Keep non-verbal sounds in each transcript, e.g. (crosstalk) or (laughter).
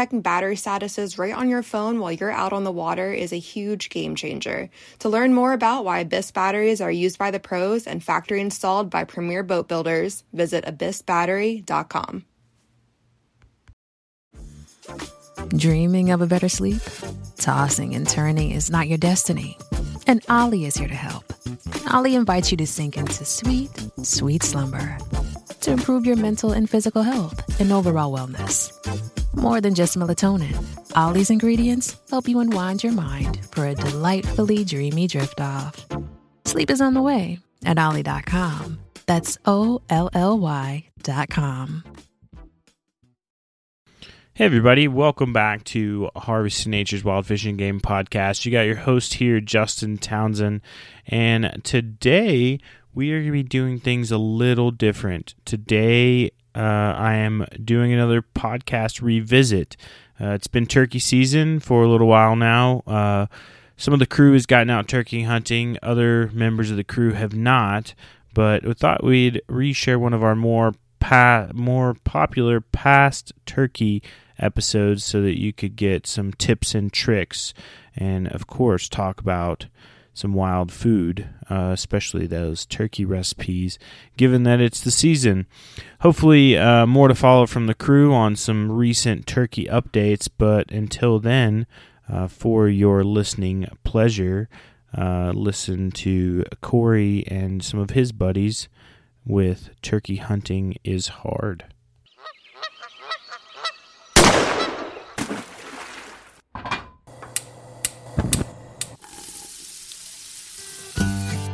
checking battery statuses right on your phone while you're out on the water is a huge game changer. To learn more about why Abyss batteries are used by the pros and factory installed by premier boat builders, visit abyssbattery.com. Dreaming of a better sleep? Tossing and turning is not your destiny. And Olly is here to help. Olly invites you to sink into sweet, sweet slumber to improve your mental and physical health and overall wellness. More than just melatonin, Olly's ingredients help you unwind your mind for a delightfully dreamy drift off. Sleep is on the way at Olly.com. That's O L L Y.com. Hey, everybody, welcome back to Harvesting Nature's Wild Fishing Game podcast. You got your host here, Justin Townsend, and today we are going to be doing things a little different. Today, uh, I am doing another podcast revisit. Uh, it's been turkey season for a little while now. Uh, some of the crew has gotten out turkey hunting, other members of the crew have not, but we thought we'd reshare one of our more pa- more popular past turkey episodes so that you could get some tips and tricks and of course talk about some wild food, uh, especially those turkey recipes, given that it's the season. Hopefully, uh, more to follow from the crew on some recent turkey updates, but until then, uh, for your listening pleasure, uh, listen to Kory and some of his buddies with Turkey Hunting is Hard.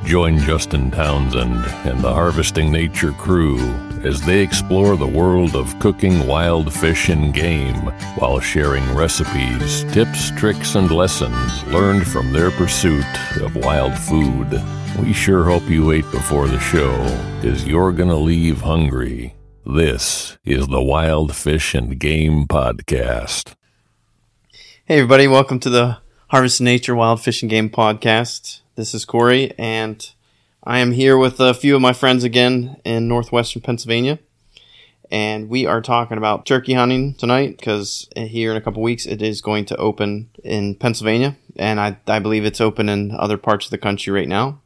Join Justin Townsend and the Harvesting Nature crew as they explore the world of cooking wild fish and game while sharing recipes, tips, tricks, and lessons learned from their pursuit of wild food. We sure hope you ate before the show, because you're going to leave hungry. This is the Wild Fish and Game Podcast. Hey, everybody, welcome to the Harvest Nature Wild Fish and Game Podcast. This is Kory, and I am here with a few of my friends again in northwestern Pennsylvania. And we are talking about turkey hunting tonight because here in a couple weeks it is going to open in Pennsylvania, and I, I believe it's open in other parts of the country right now.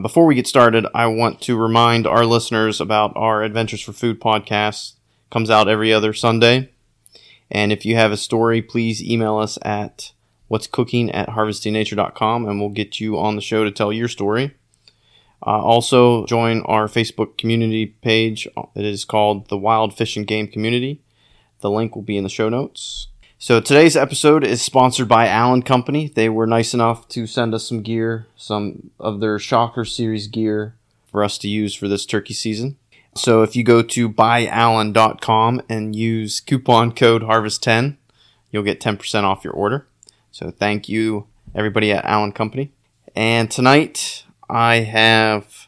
Before we get started, I want to remind our listeners about our Adventures for Food podcast. It comes out every other Sunday. And if you have a story, please email us at what's cooking at harvestingnature.com and we'll get you on the show to tell your story. Uh, also, join our Facebook community page. It is called the Wild Fish and Game Community. The link will be in the show notes. So, today's episode is sponsored by Allen Company. They were nice enough to send us some gear, some of their Shocker Series gear for us to use for this turkey season. So, if you go to buyallen.com and use coupon code HARVEST10, you'll get 10% off your order. So thank you, everybody at Allen Company. And tonight I have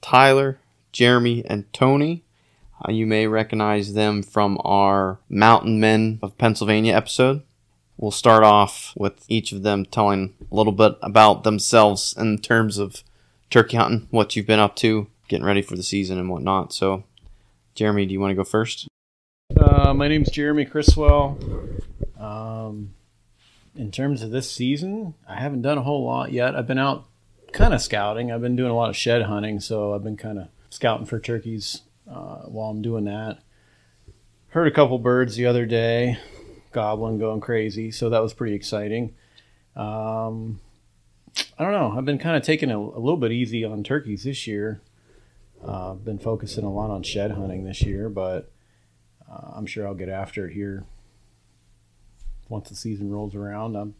Tyler, Jeremy, and Tony. Uh, you may recognize them from our Mountain Men of Pennsylvania episode. We'll start off with each of them telling a little bit about themselves in terms of turkey hunting, what you've been up to, getting ready for the season, and whatnot. So, Jeremy, do you want to go first? Uh, my name's Jeremy Criswell. Um, in terms of this season, I haven't done a whole lot yet. I've been out kind of scouting. I've been doing a lot of shed hunting, so I've been kind of scouting for turkeys uh, while I'm doing that. Heard a couple birds the other day, goblin going crazy, so that was pretty exciting. Um, I don't know. I've been kind of taking a, a little bit easy on turkeys this year. Uh, I've been focusing a lot on shed hunting this year, but uh, I'm sure I'll get after it here once the season rolls around. I'm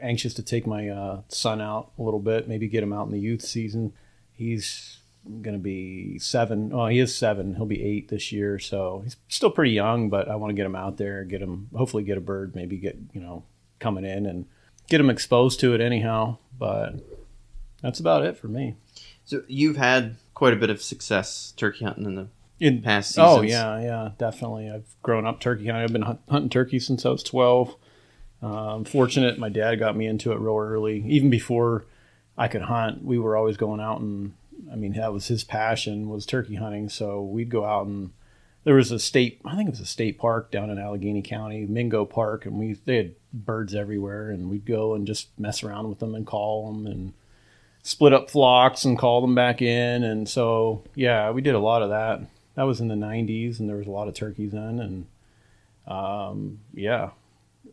anxious to take my uh, son out a little bit, maybe get him out in the youth season. He's going to be seven. Oh, he is seven. He'll be eight this year. So he's still pretty young, but I want to get him out there, get him, hopefully get a bird, maybe get, you know, coming in and get him exposed to it anyhow. But that's about it for me. So you've had quite a bit of success turkey hunting in the In past Oh yeah, yeah, definitely. I've grown up turkey hunting. I've been hunt- hunting turkey since I was twelve. Uh, I'm fortunate. My dad got me into it real early. Even before I could hunt, we were always going out and. I mean, that was his passion was turkey hunting. So we'd go out and there was a state. I think it was a state park down in Allegheny County, Mingo Park, and we they had birds everywhere, and we'd go and just mess around with them and call them and split up flocks and call them back in. And so, yeah, we did a lot of that. That was in the 90s, and there was a lot of turkeys then. And um, yeah,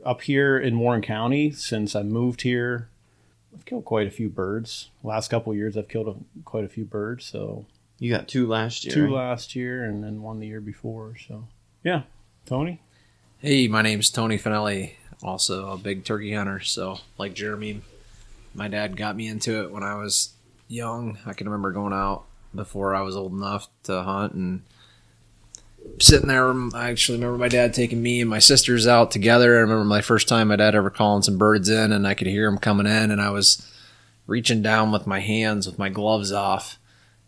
up here in Warren County, since I moved here, I've killed quite a few birds. Last couple of years, I've killed a, quite a few birds. So, You got two last year. two right? last year and then one the year before. So, yeah. Tony? Hey, my name's Tony Finelli, also a big turkey hunter. So, like Jeremy, my dad got me into it when I was young. I can remember going out before I was old enough to hunt and sitting there. I actually remember my dad taking me and my sisters out together. I remember my first time my dad ever calling some birds in, and I could hear them coming in, and I was reaching down with my hands with my gloves off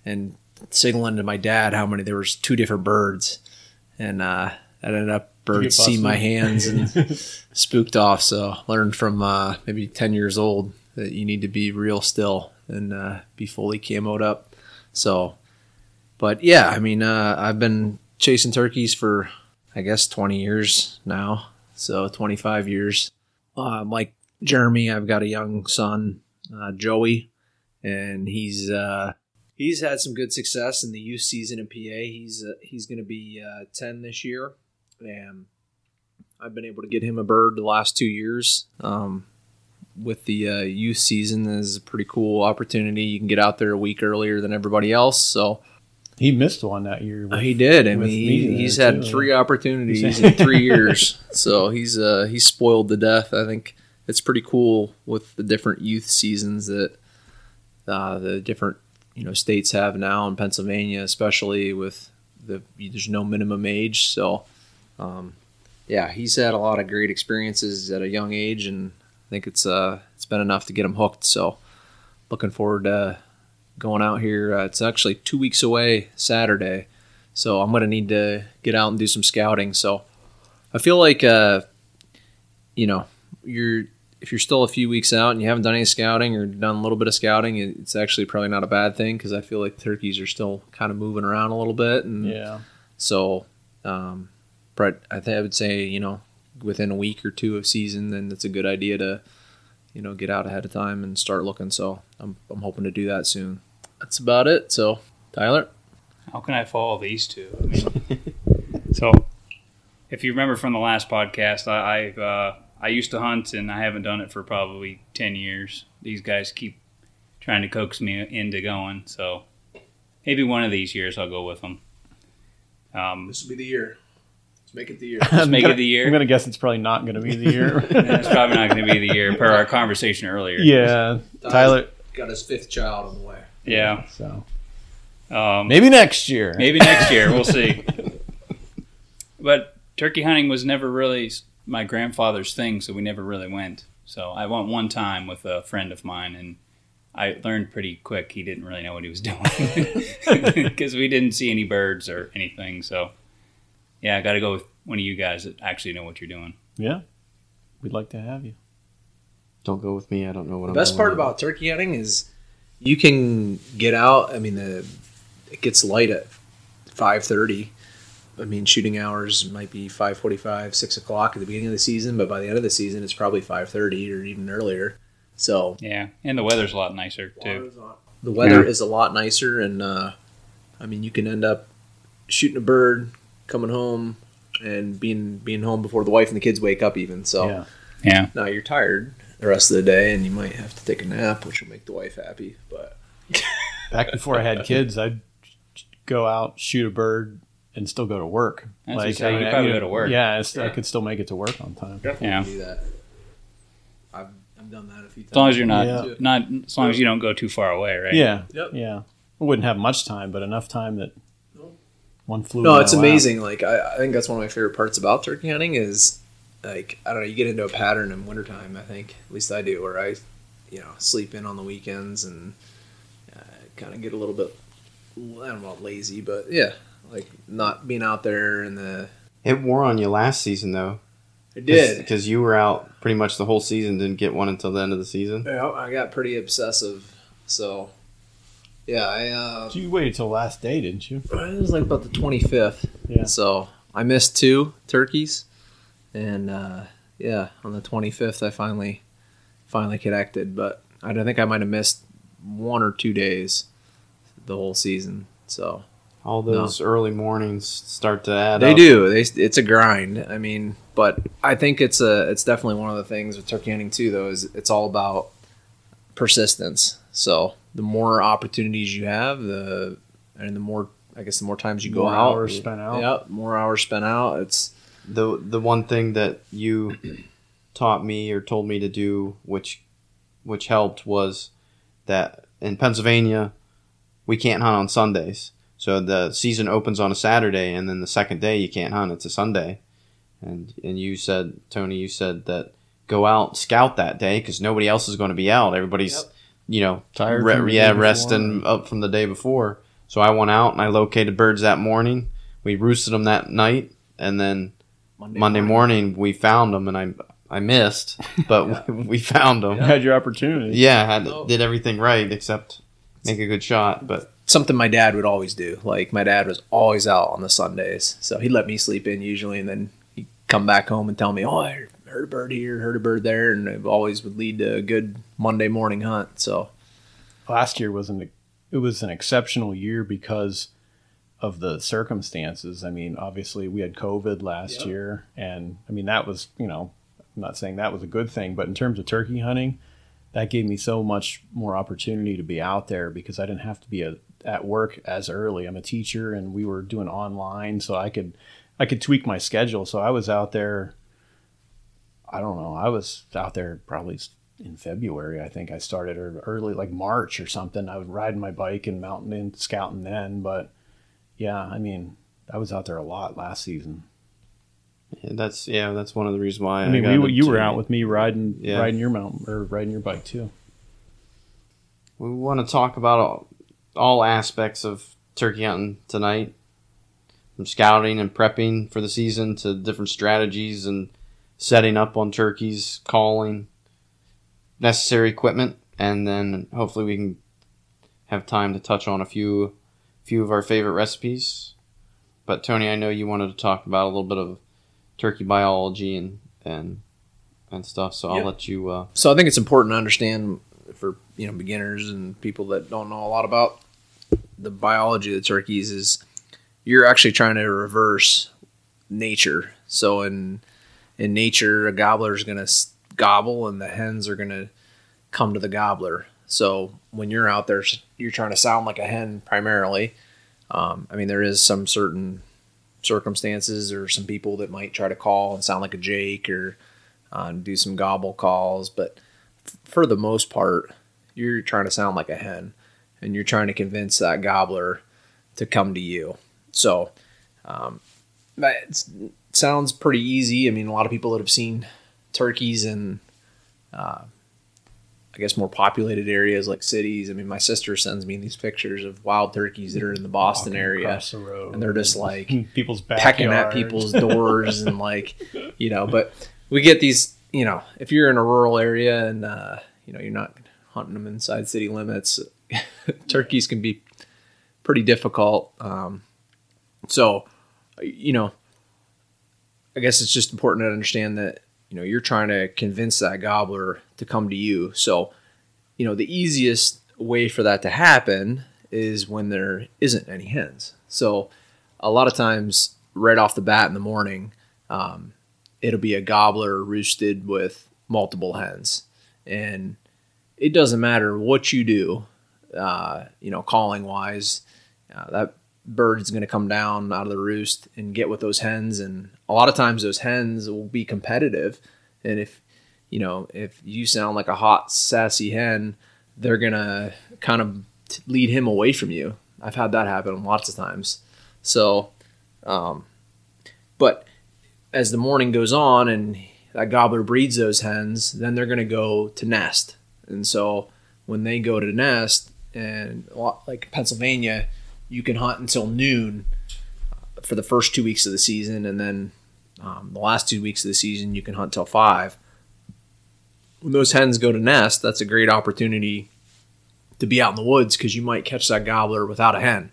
and signaling to my dad how many there was two different birds, and uh, I ended up birds see my hands and (laughs) spooked off. So learned from uh, maybe ten years old that you need to be real still and uh, be fully camoed up. So, but yeah, I mean, uh, I've been chasing turkeys for I guess twenty years now. So twenty five years. Um, like Jeremy, I've got a young son, uh, Joey, and he's uh, he's had some good success in the youth season in PA. He's uh, he's going to be uh, ten this year, and I've been able to get him a bird the last two years. Um, with the uh, youth season is a pretty cool opportunity. You can get out there a week earlier than everybody else. So He missed one that year. uh, he did. I mean, he, he's had too. three opportunities in three (laughs) years, so he's uh, he's spoiled to death. I think it's pretty cool with the different youth seasons that uh, the different you know states have now in Pennsylvania, especially with the there's no minimum age. So, um, yeah, he's had a lot of great experiences at a young age, and I think it's uh it's been enough to get them hooked. So, looking forward to going out here. Uh, it's actually two weeks away Saturday, so I'm gonna need to get out and do some scouting. So, I feel like uh, you know you're if you're still a few weeks out and you haven't done any scouting or done a little bit of scouting, it's actually probably not a bad thing because I feel like turkeys are still kind of moving around a little bit, and Yeah. so, um, but I think I would say you know within a week or two of season, then it's a good idea to you know get out ahead of time and start looking. So I'm I'm hoping to do that soon. That's about it. So Tyler, How can I follow these two? I mean, (laughs) so, if you remember from the last podcast, I I've, uh, I used to hunt and I haven't done it for probably ten years. These guys keep trying to coax me into going, so maybe one of these years I'll go with them. Um, this will be the year. Let's make it the year. let's (laughs) make I'm it the year. I'm going to guess it's probably not going to be the year. (laughs) it's probably not going to be the year per our conversation earlier. yeah. Tyler. got his fifth child on the way. Yeah. So Um, maybe next year. Maybe next year. We'll see. (laughs) But turkey hunting was never really my grandfather's thing, so we never really went. So I went one time with a friend of mine, and I learned pretty quick he didn't really know what he was doing because we didn't see any birds or anything. So yeah, I got to go with one of you guys that actually know what you're doing. Yeah. We'd like to have you. Don't go with me. I don't know what The I'm doing. Best part with. about turkey hunting is you can get out. I mean, the it gets light at five thirty. I mean, shooting hours might be five forty-five, six o'clock at the beginning of the season, but by the end of the season, it's probably five thirty or even earlier. So Yeah, and the weather's a lot nicer too. the weather is a lot nicer, and uh, I mean, you can end up shooting a bird, coming home, and being being home before the wife and the kids wake up. Even so, Yeah. Yeah, now you're tired the rest of the day, and you might have to take a nap, which will make the wife happy. But (laughs) Back before I had kids, I'd go out, shoot a bird, and still go to work. That's what I'm saying, you probably go to work. Yeah, it's, I could still make it to work on time. yeah. do that. I've, I've done that a few times. As long as you're not Yeah. not as long as you don't go too far away, right? Yeah. Yep. Yeah. I wouldn't have much time, but enough time that one flew. No, it's my lap. amazing. Like I, I think that's one of my favorite parts about turkey hunting is like I don't know, you get into a pattern in wintertime, I think. At least I do, where I you know, sleep in on the weekends and uh, kind of get a little bit I don't know, lazy, but yeah, like not being out there in the It wore on you last season though. It did. because you were out pretty much the whole season. Didn't get one until the end of the season. Yeah, I got pretty obsessive. So yeah, I uh You waited till last day, didn't you? it was like about the 25th. Yeah. So I missed two turkeys, and uh, yeah, on the 25th I finally finally connected. But I don't think I might have missed one or two days the whole season. So All those early mornings start to add. Up. They up. do. They, it's a grind. I mean, but I think it's a it's definitely one of the things with turkey hunting too. Though is it's all about persistence. So the more opportunities you have, the and the more I guess the more times you go More out, hours spent out. Yeah, more hours spent out. It's the the one thing that you taught me or told me to do, which which helped, was that in Pennsylvania we can't hunt on Sundays. So the season opens on a Saturday, and then the second day you can't hunt; it's a Sunday. And and you said, Tony, you said that go out scout that day because nobody else is going to be out. Everybody's you know Tired re- yeah, day before. resting up from the day before. So I went out and I located birds that morning. We roosted them that night, and then Monday morning we found them, and I I missed, (laughs) but we, (laughs) we found them. You had your opportunity. Yeah, had, did everything right except make a good shot. But something my dad would always do. Like my dad was always out on the Sundays, so he'd let me sleep in usually, and then he'd come back home and tell me, "Oh, I heard a bird here, heard a bird there," and it always would lead to a good Monday morning hunt. So last year was an it was an exceptional year because of the circumstances. I mean, obviously we had COVID last year, and I mean that was you know I'm not saying that was a good thing, but in terms of turkey hunting, that gave me so much more opportunity to be out there because I didn't have to be a, at work as early. I'm a teacher, and we were doing online, so I could I could tweak my schedule. So I was out there. I don't know. I was out there probably in February. I think I started or early, like March or something. I would ride my bike and mountain and scouting then. But yeah, I mean, I was out there a lot last season. yeah, that's yeah, that's one of the reasons why I mean, got we, you were out with me riding Yeah. riding your mountain or riding your bike too. We want to talk about all, all aspects of turkey hunting tonight, from scouting and prepping for the season to different strategies and setting up on turkeys, calling, necessary equipment, and then hopefully we can have time to touch on a few few of our favorite recipes. But Tony, I know you wanted to talk about a little bit of turkey biology and and and stuff, so I'll Yeah. let you. Uh, so I think it's important to understand for you know beginners and people that don't know a lot about the biology of the turkeys is you're actually trying to reverse nature. So in in nature, a gobbler is going to gobble, and the hens are going to come to the gobbler. So when you're out there, you're trying to sound like a hen primarily. Um, I mean, there is some certain circumstances or some people that might try to call and sound like a jake or uh, do some gobble calls, but f- for the most part, you're trying to sound like a hen, and you're trying to convince that gobbler to come to you. So, um, it's- it sounds pretty easy. I mean, a lot of people that have seen turkeys in, uh, I guess, more populated areas like cities. I mean, my sister sends me these pictures of wild turkeys that are in the Boston Walking area, the and they're just like (laughs) people's backyard. pecking at people's doors and (laughs) like you know but we get these you know if you're in a rural area and uh, you know you're not hunting them inside city limits (laughs) turkeys can be pretty difficult um, so you know i guess it's just important to understand that you know you're trying to convince that gobbler to come to you. So you know the easiest way for that to happen is when there isn't any hens. So a lot of times right off the bat in the morning um, it'll be a gobbler roosted with multiple hens. And it doesn't matter what you do uh, you know calling wise uh, that bird's going to come down out of the roost and get with those hens and a lot of times those hens will be competitive and if you know if you sound like a hot sassy hen they're to kind of lead him away from you. I've had that happen lots of times. So, um, but as the morning goes on and that gobbler breeds those hens, then they're to go to nest. And so when they go to nest, and like Pennsylvania, you can hunt until noon for the first two weeks of the season, and then um, the last two weeks of the season you can hunt till five. When those hens go to nest, that's a great opportunity to be out in the woods because you might catch that gobbler without a hen.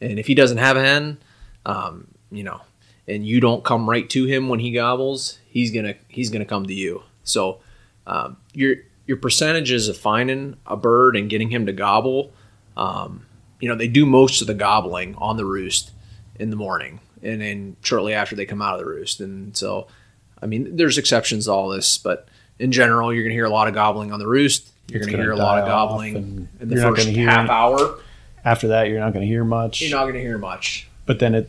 And if he doesn't have a hen, um, you know, and you don't come right to him when he gobbles, he's gonna he's gonna come to you. So um, your your percentages of finding a bird and getting him to gobble, um, you know, they do most of the gobbling on the roost in the morning, and then shortly after they come out of the roost. And so, I mean, there's exceptions to all this, but in general, you're gonna hear a lot of gobbling on the roost. You're gonna, gonna hear a lot of gobbling and in the first hear half hour. After that, you're not going to hear much. You're not gonna hear much. but then it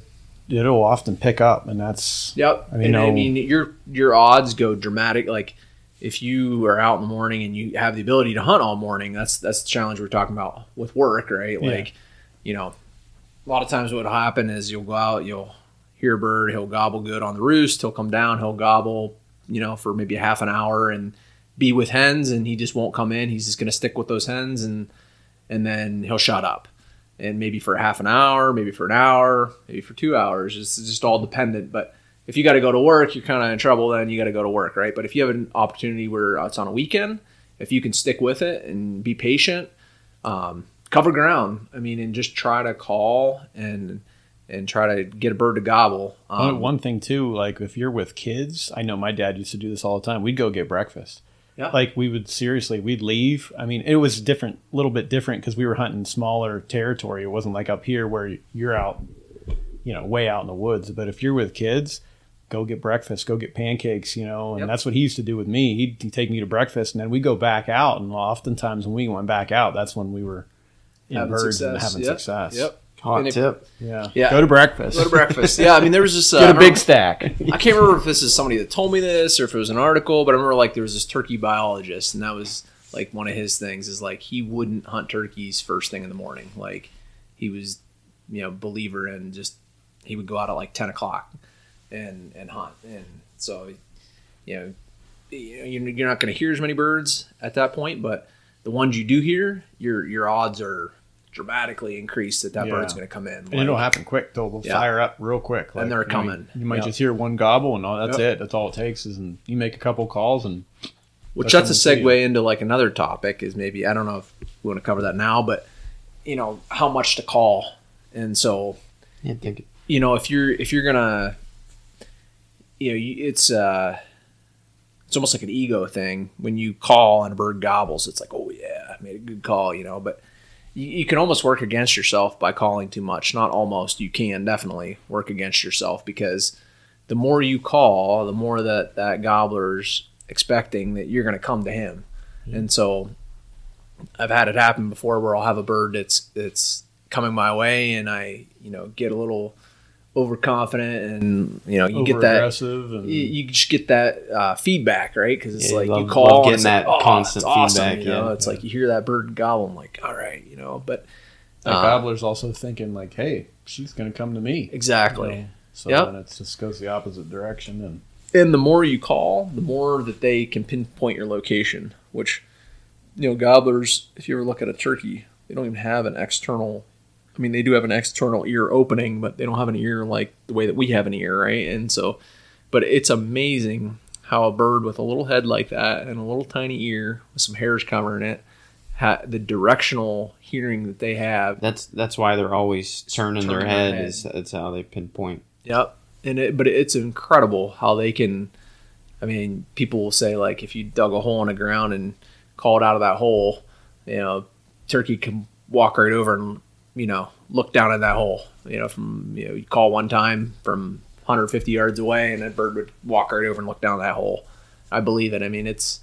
it'll often pick up, and that's Yep. I mean, I mean, your your odds go dramatic. Like if you are out in the morning and you have the ability to hunt all morning, that's that's the challenge we're talking about with work, right? Yeah. Like, you know, a lot of times what'll happen is you'll go out, you'll hear a bird, he'll gobble good on the roost, he'll come down, he'll gobble, you know, for maybe a half an hour and be with hens, and he just won't come in. He's just gonna stick with those hens, and and then he'll shut up. And maybe for half an hour, maybe for an hour, maybe for two hours. It's just all dependent. But if you got to go to work, you're kind of in trouble. Then you got to go to work, right? But if you have an opportunity where it's on a weekend, if you can stick with it and be patient, um, cover ground. I mean, and just try to call and and try to get a bird to gobble. One- Um, one thing too, like if you're with kids, I know my dad used to do this all the time. We'd go get breakfast. Yeah. Like we would seriously, we'd leave. I mean, it was different, a little bit different because we were hunting smaller territory. It wasn't like up here where you're out, you know, way out in the woods. But if you're with kids, go get breakfast, go get pancakes, you know, and Yep. that's what he used to do with me. He'd, he'd take me to breakfast, and then we'd go back out. And oftentimes when we went back out, that's when we were in Having birds and having Yep. success. Yep. Hot And if- tip. Yeah. Yeah. Go to breakfast. Go to breakfast. Yeah, I mean, there was this. (laughs) Uh, Get I a big remember- stack. I can't remember if this is somebody that told me this or if it was an article, but I remember like there was this turkey biologist, and that was like one of his things is like he wouldn't hunt turkeys first thing in the morning. Like he was, you know, believer in just he would go out at like ten o'clock and and hunt, and so you know, you know you're, you're not going to hear as many birds at that point, but the ones you do hear, your your odds are dramatically increased that that Yeah. bird's going to come in. And it'll happen quick. They'll, they'll Yeah. fire up real quick. And they're you know, coming. You, might Yep. just hear one gobble, and all that's Yep. it. That's all it takes is, and you make a couple calls, and Which That's that's a segue into like another topic is maybe I don't know if we want to cover that now, but you know how much to call, and so Yeah, think you know if you're if you're gonna, you know, you- it's uh, it's almost like an ego thing when you call and a bird gobbles. It's like, oh yeah, I made a good call, you know, but. You, you can almost work against yourself by calling too much. Not almost, you can definitely work against yourself because the more you call, the more that that gobbler's expecting that you're going to come to him. And so I've had it happen before where I'll have a bird that's that's coming my way and I, you know, get a little overconfident and you know, you get that and you, you just get that uh, feedback, right? Because it's Yeah, like you you call love and getting it's like, that oh, constant awesome, feedback, You know, yeah. it's like you hear that bird gobble, I'm like, all right, you know. But that uh, gobbler's also thinking like, "Hey, she's going to come to me." exactly. You know? So Yep. then it just goes the opposite direction, and and the more you call, the more that they can pinpoint your location. Which, you know, gobblers, if you ever look at a turkey, they don't even have an external. I mean, they do have an external ear opening, but they don't have an ear like the way that we have an ear, right? And so, but it's amazing how a bird with a little head like that and a little tiny ear with some hairs covering it, ha- the directional hearing that they have that's that's why they're always turning, their Turning their head. head. Is that's how they pinpoint. Yep. And it, but it's incredible how they can. I mean, people will say like if you dug a hole in the ground and called out of that hole, you know, turkey can walk right over and you know look down in that hole. You know, from you know you call one time from 150 yards away, and that bird would walk right over and look down that hole. I believe it. I mean, it's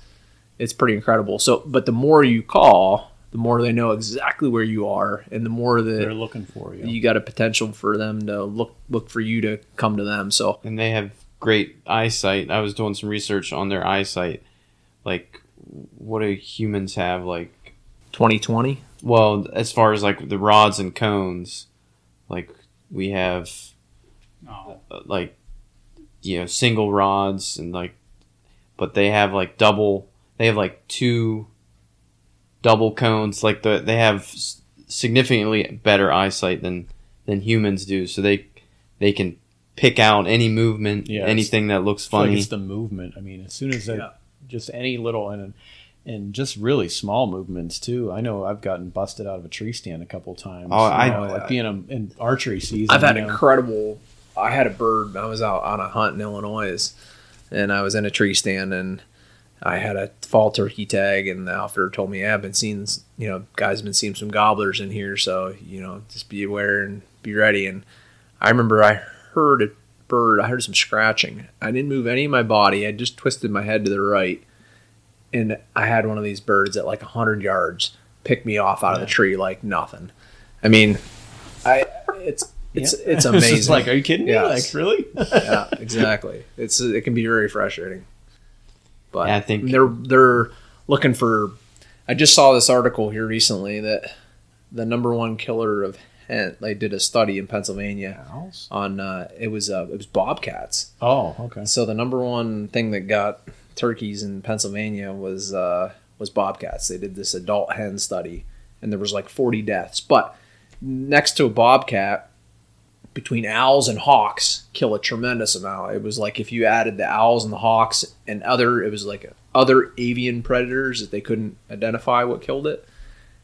it's pretty incredible. So, but the more you call, the more they know exactly where you are, and the more that they're looking for you. you got a potential for them to look look for you to come to them. So and they have great eyesight. I was doing some research on their eyesight. Like, what do humans have? Like, twenty twenty. Well, as far as like the rods and cones, like we have Oh, uh, like you know single rods and like but they have like double they have like two double cones like the they have significantly better eyesight than than humans do so they they can pick out any movement Yeah, anything that looks I feel like funny it's the movement. I mean, as soon as I, Yeah. just any little and and just really small movements too. I know I've gotten busted out of a tree stand a couple times. Oh, I- know, like being a, in archery season. I've had you know. incredible. I had a bird. I was out on a hunt in Illinois, and I was in a tree stand, and I had a fall turkey tag, and the outfitter told me, "Yeah, I've been seeing, you know, guys have been seeing some gobblers in here, so you know, just be aware and be ready." And I remember I heard a bird. I heard some scratching. I didn't move any of my body. I just twisted my head to the right, and I had one of these birds at like hundred yards pick me off out of the tree like nothing. I mean, I it's it's Yeah. it's (laughs) amazing. like, are you kidding me? Like, really? (laughs) yeah, exactly. It's it can be very frustrating. But Yeah, I think- they're they're looking for. I just saw this article here recently that the number one killer of hen. They did a study in Pennsylvania on uh, it was uh, it was bobcats. Oh, okay. So the number one thing that got turkeys in Pennsylvania was uh, was bobcats. They did this adult hen study, and there was like 40 deaths. But next to a bobcat, between owls and hawks, kill a tremendous amount. It was like if you added the owls and the hawks and other, it was like other avian predators that they couldn't identify what killed it.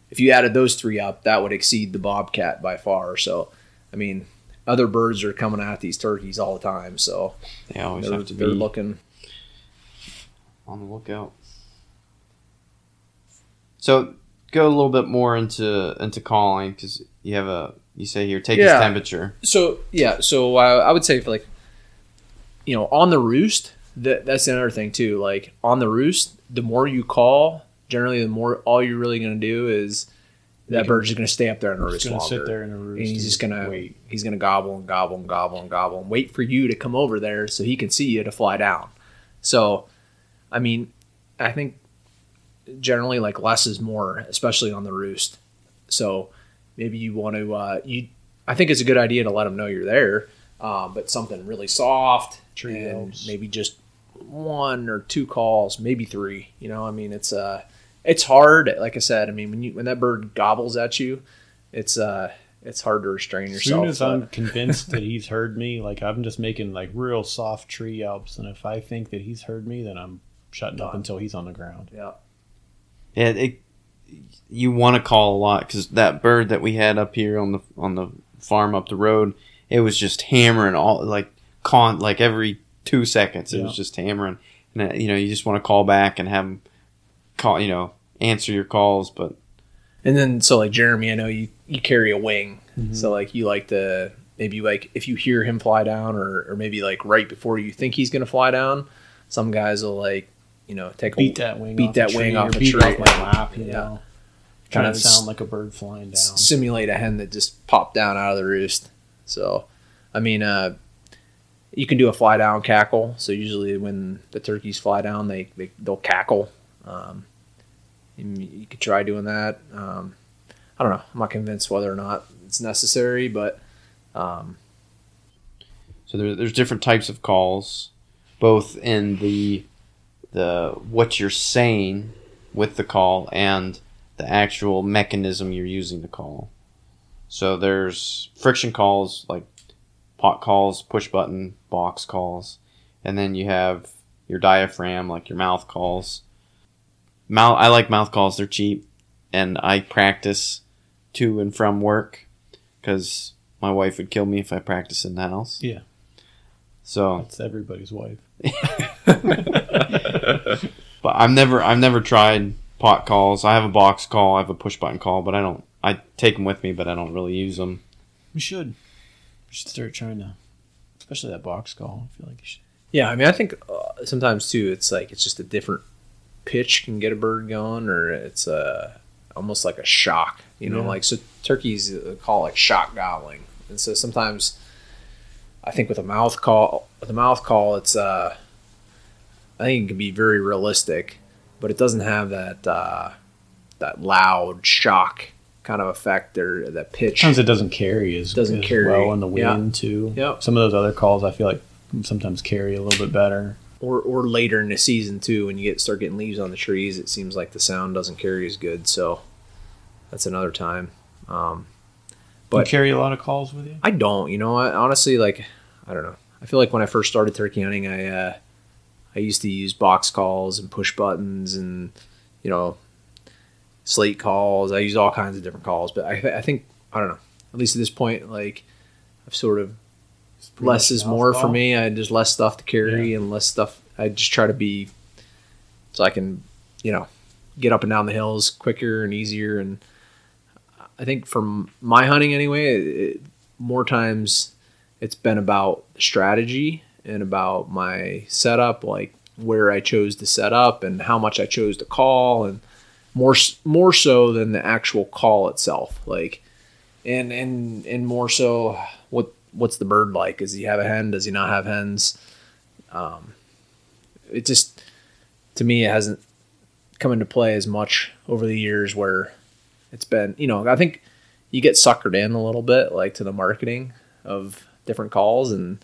If you added those three up, that would exceed the bobcat by far. So, I mean, other birds are coming at these turkeys all the time. So they always have to be looking. On the lookout. So go a little bit more into into calling because you have a you say here take his temperature. So yeah, so uh, I would say for like, you know, on the roost. That, that's another thing too. Like on the roost, the more you call, generally, the more all you're really going to do is that bird's just going to stay up there in a roost gonna longer. sit there in a roost. and he's just gonna wait. he's gonna gobble and gobble and gobble and gobble and wait for you to come over there so he can see you to fly down. So, I mean, I think generally like less is more, especially on the roost. So maybe you want to uh, you. I think it's a good idea to let them know you're there, um, but something really soft, Tree and maybe just one or two calls, maybe three. You know, I mean, it's uh, it's hard. Like I said, I mean, when you when that bird gobbles at you, it's uh, it's hard to restrain yourself. As soon as I'm convinced that he's heard me, like I'm just making like real soft tree yelps, and if I think that he's heard me, then I'm shutting up until he's on the ground. yeah. Yeah, it, you want to call a lot because that bird that we had up here on the on the farm up the road, it was just hammering all like con like every two seconds. It was just hammering, and uh, you know you just want to call back and have him call you know answer your calls, but And then so like Jeremy, I know you you carry a wing, Mm-hmm. so like you like to maybe like if you hear him fly down or or maybe like right before you think he's gonna fly down, some guys will like you know take Beat a that wing, beat off that the wing off or the beat tree. off my lap. You Yeah. know, Kind trying of to sound like a bird flying down. simulate a hen that just popped down out of the roost. So, I mean, uh, you can do a fly down cackle. So usually when the turkeys fly down, they, they they'll cackle. Um, and you could try doing that. Um, I don't know. I'm not convinced whether or not it's necessary, but um, So there, there's different types of calls, both in the the what you're saying with the call and the actual mechanism you're using to call. So there's friction calls like pot calls, push button, box calls, and then you have your diaphragm like your mouth calls. Mouth I like mouth calls, they're cheap and I practice to and from work cuz my wife would kill me if I practiced in the house. Yeah. So, That's everybody's wife. (laughs) but I've never I've never tried pot calls. I have a box call, I have a push button call, but I don't I take them with me, but I don't really use them. We should. We should start trying to, especially that box call. I feel like you should. yeah, I mean, I think uh, sometimes too, it's like it's just a different pitch can get a bird going, or it's uh, almost like a shock. You know, Yeah. like so turkeys uh, call like shock gobbling, and so sometimes I think with a mouth call, with a mouth call, it's uh, I think it can be very realistic, but it doesn't have that uh, that loud shock kind of effect or that pitch. Sometimes it doesn't carry as Doesn't as carry. well in the Yeah. wind too. Yep. Some of those other calls I feel like sometimes carry a little bit better. or or later in the season too when you get start getting leaves on the trees it seems like the sound doesn't carry as good so that's another time um, But you carry a lot of calls with you. i don't you know I, honestly like i don't know i feel like when i first started turkey hunting i uh, i used to use box calls and push buttons and you know slate calls i used all kinds of different calls but i, I think i don't know at least at this point like i've sort of less is more call. for me. I there's less stuff to carry and less stuff. I just try to be so I can, you know, get up and down the hills quicker and easier. And I think from my hunting anyway, it- more times it's been about strategy and about my setup, like where I chose to set up and how much I chose to call, and more more so than the actual call itself. Like, and and and more so what what's the bird like? Does he have a hen? Does he not have hens? Um, it just to me it hasn't come into play as much over the years where it's been you know I think you get suckered in a little bit like to the marketing of different calls and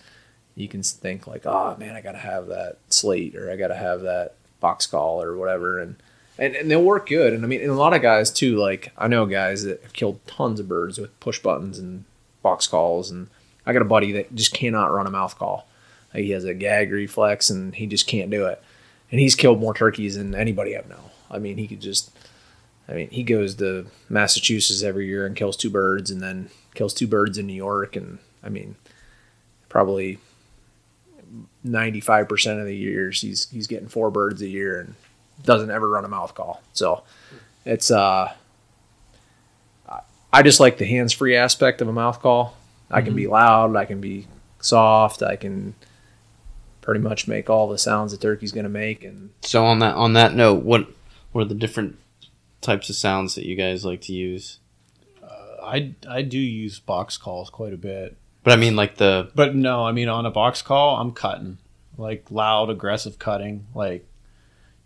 you can think like oh man I gotta have that slate or I gotta have that box call or whatever and and, and they'll work good and I mean and a lot of guys too like I know guys that have killed tons of birds with push buttons and box calls and I got a buddy that just cannot run a mouth call. He has a gag reflex and he just can't do it. And he's killed more turkeys than anybody I've know. I mean, he could just, I mean, he goes to Massachusetts every year and kills two birds and then kills two birds in New York. And I mean, probably 95% of the years he's, he's getting four birds a year and doesn't ever run a mouth call. So it's, uh, I just like the hands free aspect of a mouth call. I can be loud, I can be soft, I can pretty much make all the sounds the turkey's going to make. And So on that on that note, what what are the different types of sounds that you guys like to use? I I do use box calls quite a bit, But I mean, like the but no, I mean on a box call I'm cutting like loud, aggressive cutting, like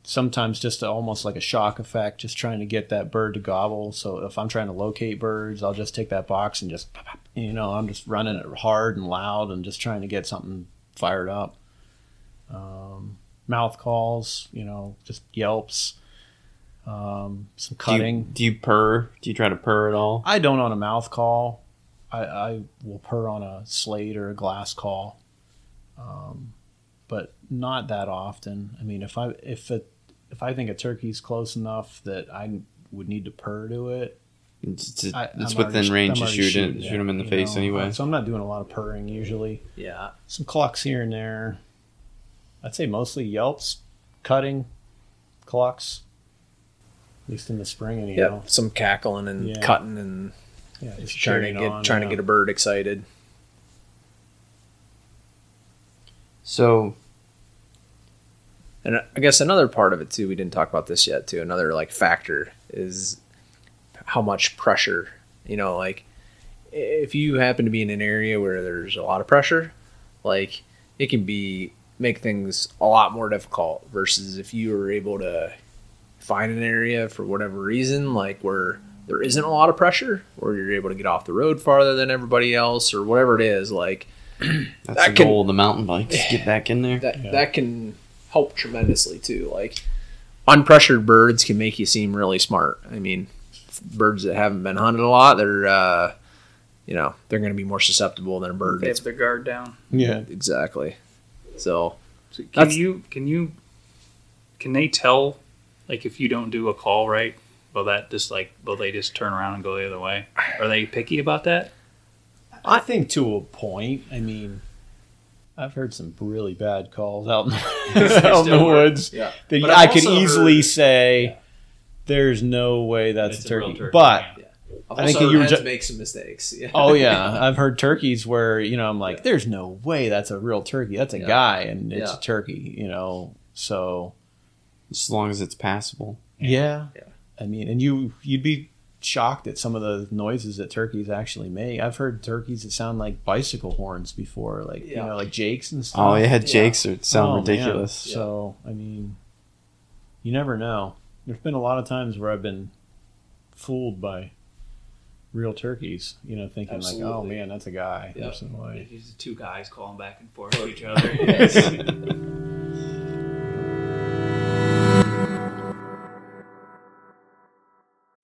sometimes just almost like a shock effect, just trying to get that bird to gobble. So if I'm trying to locate birds, I'll just take that box and just you know I'm just running it hard and loud and just trying to get something fired up. Um, mouth calls, you know, just yelps. Um, some do you, cutting. do you purr? Do you try to purr at all? I don't on a mouth call. I, I will purr on a slate or a glass call, um, but not that often. I mean, if I if it if I think a turkey's close enough that I would need to purr to it, It's, it's, I, it's I'm within already- range I'm to already shoot it, shooting shoot him in the face know? anyway. So I'm not doing a lot of purring usually. yeah, Some clucks here and there. I'd say mostly yelps, cutting, clucks. At least in the spring, anyhow. yeah, some cackling and Yeah. cutting and Yeah, just trying to get on, trying to get a bird excited. So And I guess another part of it too, we didn't talk about this yet too. Another like factor is how much pressure. You know, like if you happen to be in an area where there's a lot of pressure, like it can be make things a lot more difficult versus if you were able to find an area for whatever reason, like where there isn't a lot of pressure, or you're able to get off the road farther than everybody else, or whatever it is, like (clears throat) that's That the can- goal of the mountain bikes. Get back in there. that that can help tremendously too. Like unpressured birds can make you seem really smart. I mean, birds that haven't been hunted a lot, they're uh, you know they're going to be more susceptible than a bird. They have their guard down. Yeah. exactly. So So can you can you can they tell like if you don't do a call right? Will that just like will they just turn around and go the other way? Are they picky about that? I think to a point. I mean, I've heard some really bad calls out in the, (laughs) out in the woods yeah. that But I could easily heard- say, "There's no way that's It's a a turkey." turkey, But yeah. I've think you were had ju- make some mistakes. Yeah. oh yeah, (laughs) I've heard turkeys where you know I'm like, "There's no way that's a real turkey. That's a Yeah. guy, and it's Yeah. a turkey." You know, so As long as it's passable. yeah. Yeah. I mean, and you you'd be shocked at some of the noises that turkeys actually make. I've heard turkeys that sound like bicycle horns before, like you know, like jakes and stuff. Oh yeah, Jake's are sound Oh, man. ridiculous. So I mean, you never know. There's been a lot of times where I've been fooled by real turkeys. You know, thinking like, oh man, that's a guy. Yep. Or something like. These two guys calling back and forth to each (laughs) other. (laughs)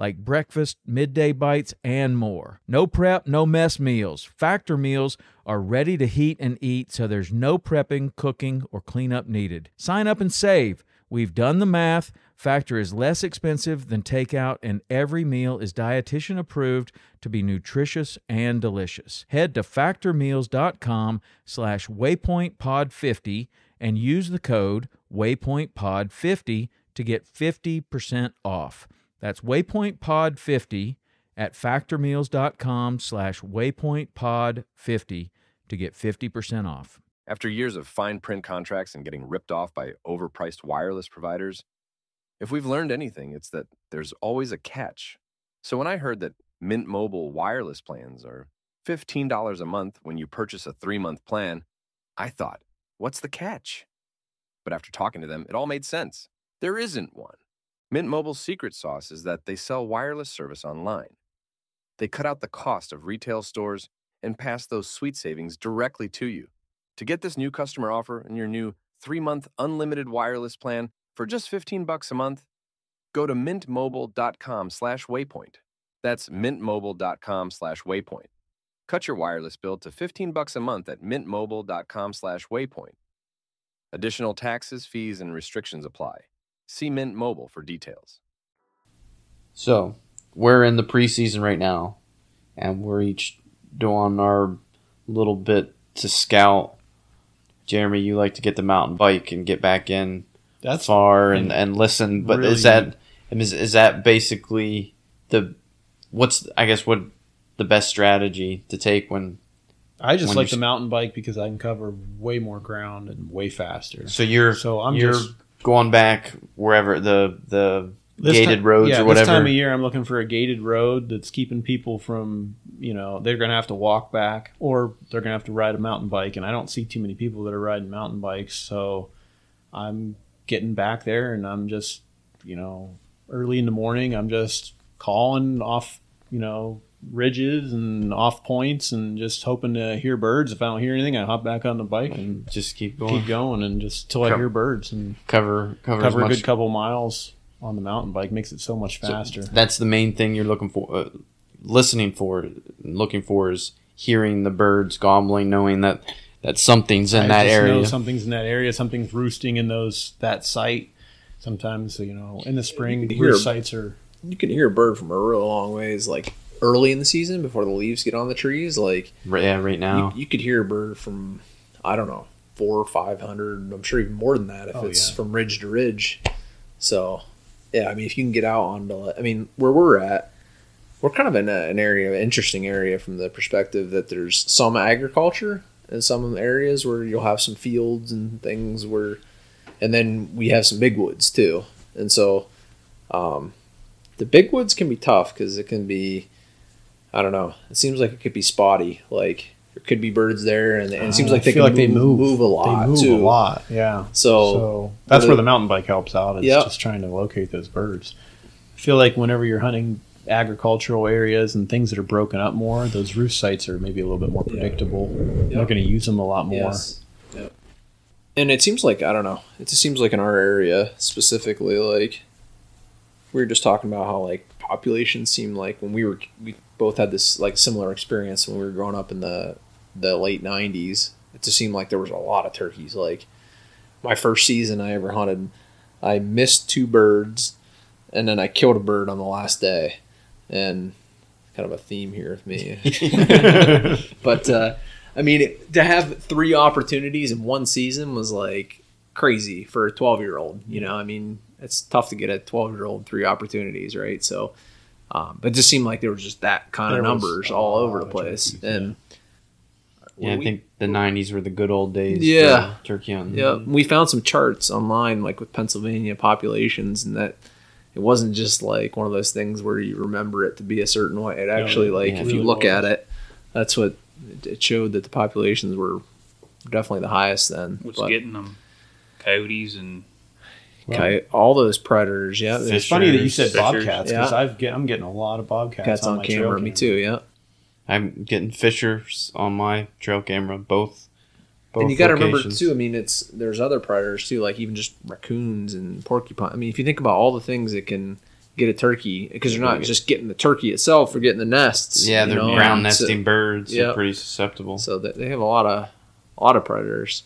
like breakfast, midday bites, and more. No prep, no mess meals. Factor meals are ready to heat and eat, so there's no prepping, cooking, or cleanup needed. Sign up and save. We've done the math. Factor is less expensive than takeout, and every meal is dietitian approved to be nutritious and delicious. Head to factormeals.com slash waypointpod50 and use the code waypointpod50 to get 50% off. That's waypointpod50 at factormeals.com slash waypointpod50 to get 50% off. After years of fine print contracts and getting ripped off by overpriced wireless providers, if we've learned anything, it's that there's always a catch. So when I heard that Mint Mobile wireless plans are $15 a month when you purchase a three month plan, I thought, what's the catch? But after talking to them, it all made sense. There isn't one. Mint Mobile's secret sauce is that they sell wireless service online. They cut out the cost of retail stores and pass those sweet savings directly to you. To get this new customer offer and your new 3-month unlimited wireless plan for just 15 bucks a month, go to mintmobile.com/waypoint. That's mintmobile.com/waypoint. Cut your wireless bill to 15 bucks a month at mintmobile.com/waypoint. Additional taxes, fees, and restrictions apply. See Mint Mobile for details. So we're in the preseason right now, and we're each doing our little bit to scout. Jeremy, you like to get the mountain bike and get back in That's far and, and listen, but is that is, is that basically the what's I guess what the best strategy to take when I just when like the mountain bike because I can cover way more ground and way faster. so you're So I'm you're just going back wherever the the This gated roads yeah, or whatever. This time of year, I'm looking for a gated road that's keeping people from, you know, they're going to have to walk back or they're going to have to ride a mountain bike. And I don't see too many people that are riding mountain bikes. So I'm getting back there and I'm just, you know, early in the morning, I'm just calling off, you know, ridges and off points and just hoping to hear birds. If I don't hear anything, I hop back on the bike and Just keep going. keep going and just till I Co- hear birds and cover cover, cover a much good couple miles on the mountain bike makes it so much faster. That's the main thing you're looking for, uh, listening for, looking for is hearing the birds gobbling, knowing that that something's in I that just know area. something's in that area. Something's roosting in those that site. Sometimes you know in the spring, could hear- roost sites are. you can hear a bird from a real long ways, like early in the season before the leaves get on the trees. Like Right- yeah, right now. you, you could hear a bird from I don't know four or five hundred. I'm sure even more than that if Oh, it's yeah. from ridge to ridge. So yeah, I mean if you can get out onto, I mean where we're at, we're kind of in a, an area, an interesting area from the perspective that there's some agriculture in some areas where you'll have some fields and things where, and then we have some big woods too, and so. Um, the big woods can be tough because it can be I don't know. It seems like it could be spotty. Like there could be birds there, and, and it seems Uh, like I they feel can like they move, move. move a lot They move too. a lot. Yeah. So, So that's where the mountain bike helps out. It's Yep. just trying to locate those birds. I feel like whenever you're hunting agricultural areas and things that are broken up more, those roost sites are maybe a little bit more predictable. They're going to use them a lot more. Yes. Yep. And it seems like I don't know. It just seems like in our area specifically, like we were just talking about how like populations seem like when we were we both had this like similar experience when we were growing up in the the late '90s. It just seemed like there was a lot of turkeys. Like my first season I ever hunted, I missed two birds, and then I killed a bird on the last day, and kind of a theme here with me. (laughs) (laughs) but uh, I mean, it- to have three opportunities in one season was like crazy for a 12 year old. You know, I mean, it's tough to get a 12 year old three opportunities, right? So, um, but it just seemed like there was just that kind There of numbers all over the place. turkeys, and Yeah, I we- think the '90s were the good old days. Yeah. for turkey hunting. Yeah, we found some charts online, like with Pennsylvania populations, and that it wasn't just like one of those things where you remember it to be a certain way. It actually, like, yeah, if it you really look at it, that's what it- it showed that the populations were definitely the highest then. What's But getting them? Coyotes and coy- all those predators, yeah, Fish It's funny that you Fishers, said bobcats because Yeah. I've get, I'm getting a lot of bobcats cats on my trail camera. Me too, yeah. I'm getting fishers on my trail camera. Both. both and you got to remember too. I mean, it's there's other predators too, like even just raccoons and porcupine. I mean, if you think about all the things that can get a turkey, because they're not just getting the turkey itself or getting the nests. Yeah, they're know, ground and so- nesting birds. yeah. They're pretty susceptible. So they have a lot of a lot of predators.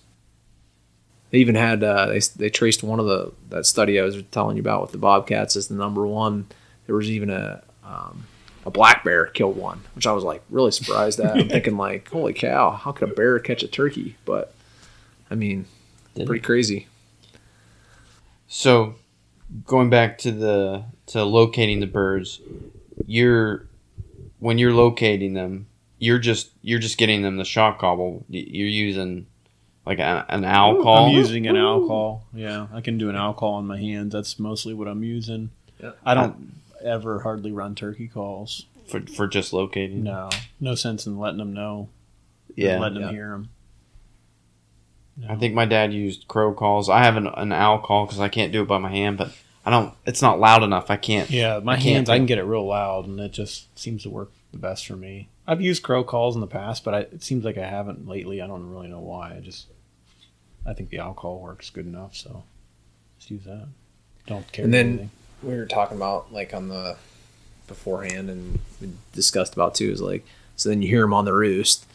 They even had uh, they they traced one of the that study I was telling you about with the bobcats as the number one. There was even a um, a black bear killed one, which I was like really surprised at. I'm (laughs) thinking like, holy cow, how could a bear catch a turkey? But I mean, Did pretty crazy. So, going back to the to locating the birds, you're when you're locating them, you're just you're just getting them the shock gobble. You're using like a, an owl call. I'm using an owl call. Yeah, I can do an alcohol call on my hands. That's mostly what I'm using. Yeah. I don't ever hardly run turkey calls. for for just locating. No, no sense in letting them know. Yeah, letting Yeah. them hear them. I think my dad used crow calls. I have an, an owl call because I can't do it by my hand, but I don't. It's not loud enough. I can't. Yeah, my I can't hands, I can get it real loud, and it just seems to work the best for me. I've used crow calls in the past, but I, it seems like I haven't lately. I don't really know why. I just, I think the owl call works good enough, so let's use that. Don't care. And then- anything. we were talking about like on the beforehand and we discussed about too is like so then you hear them on the roost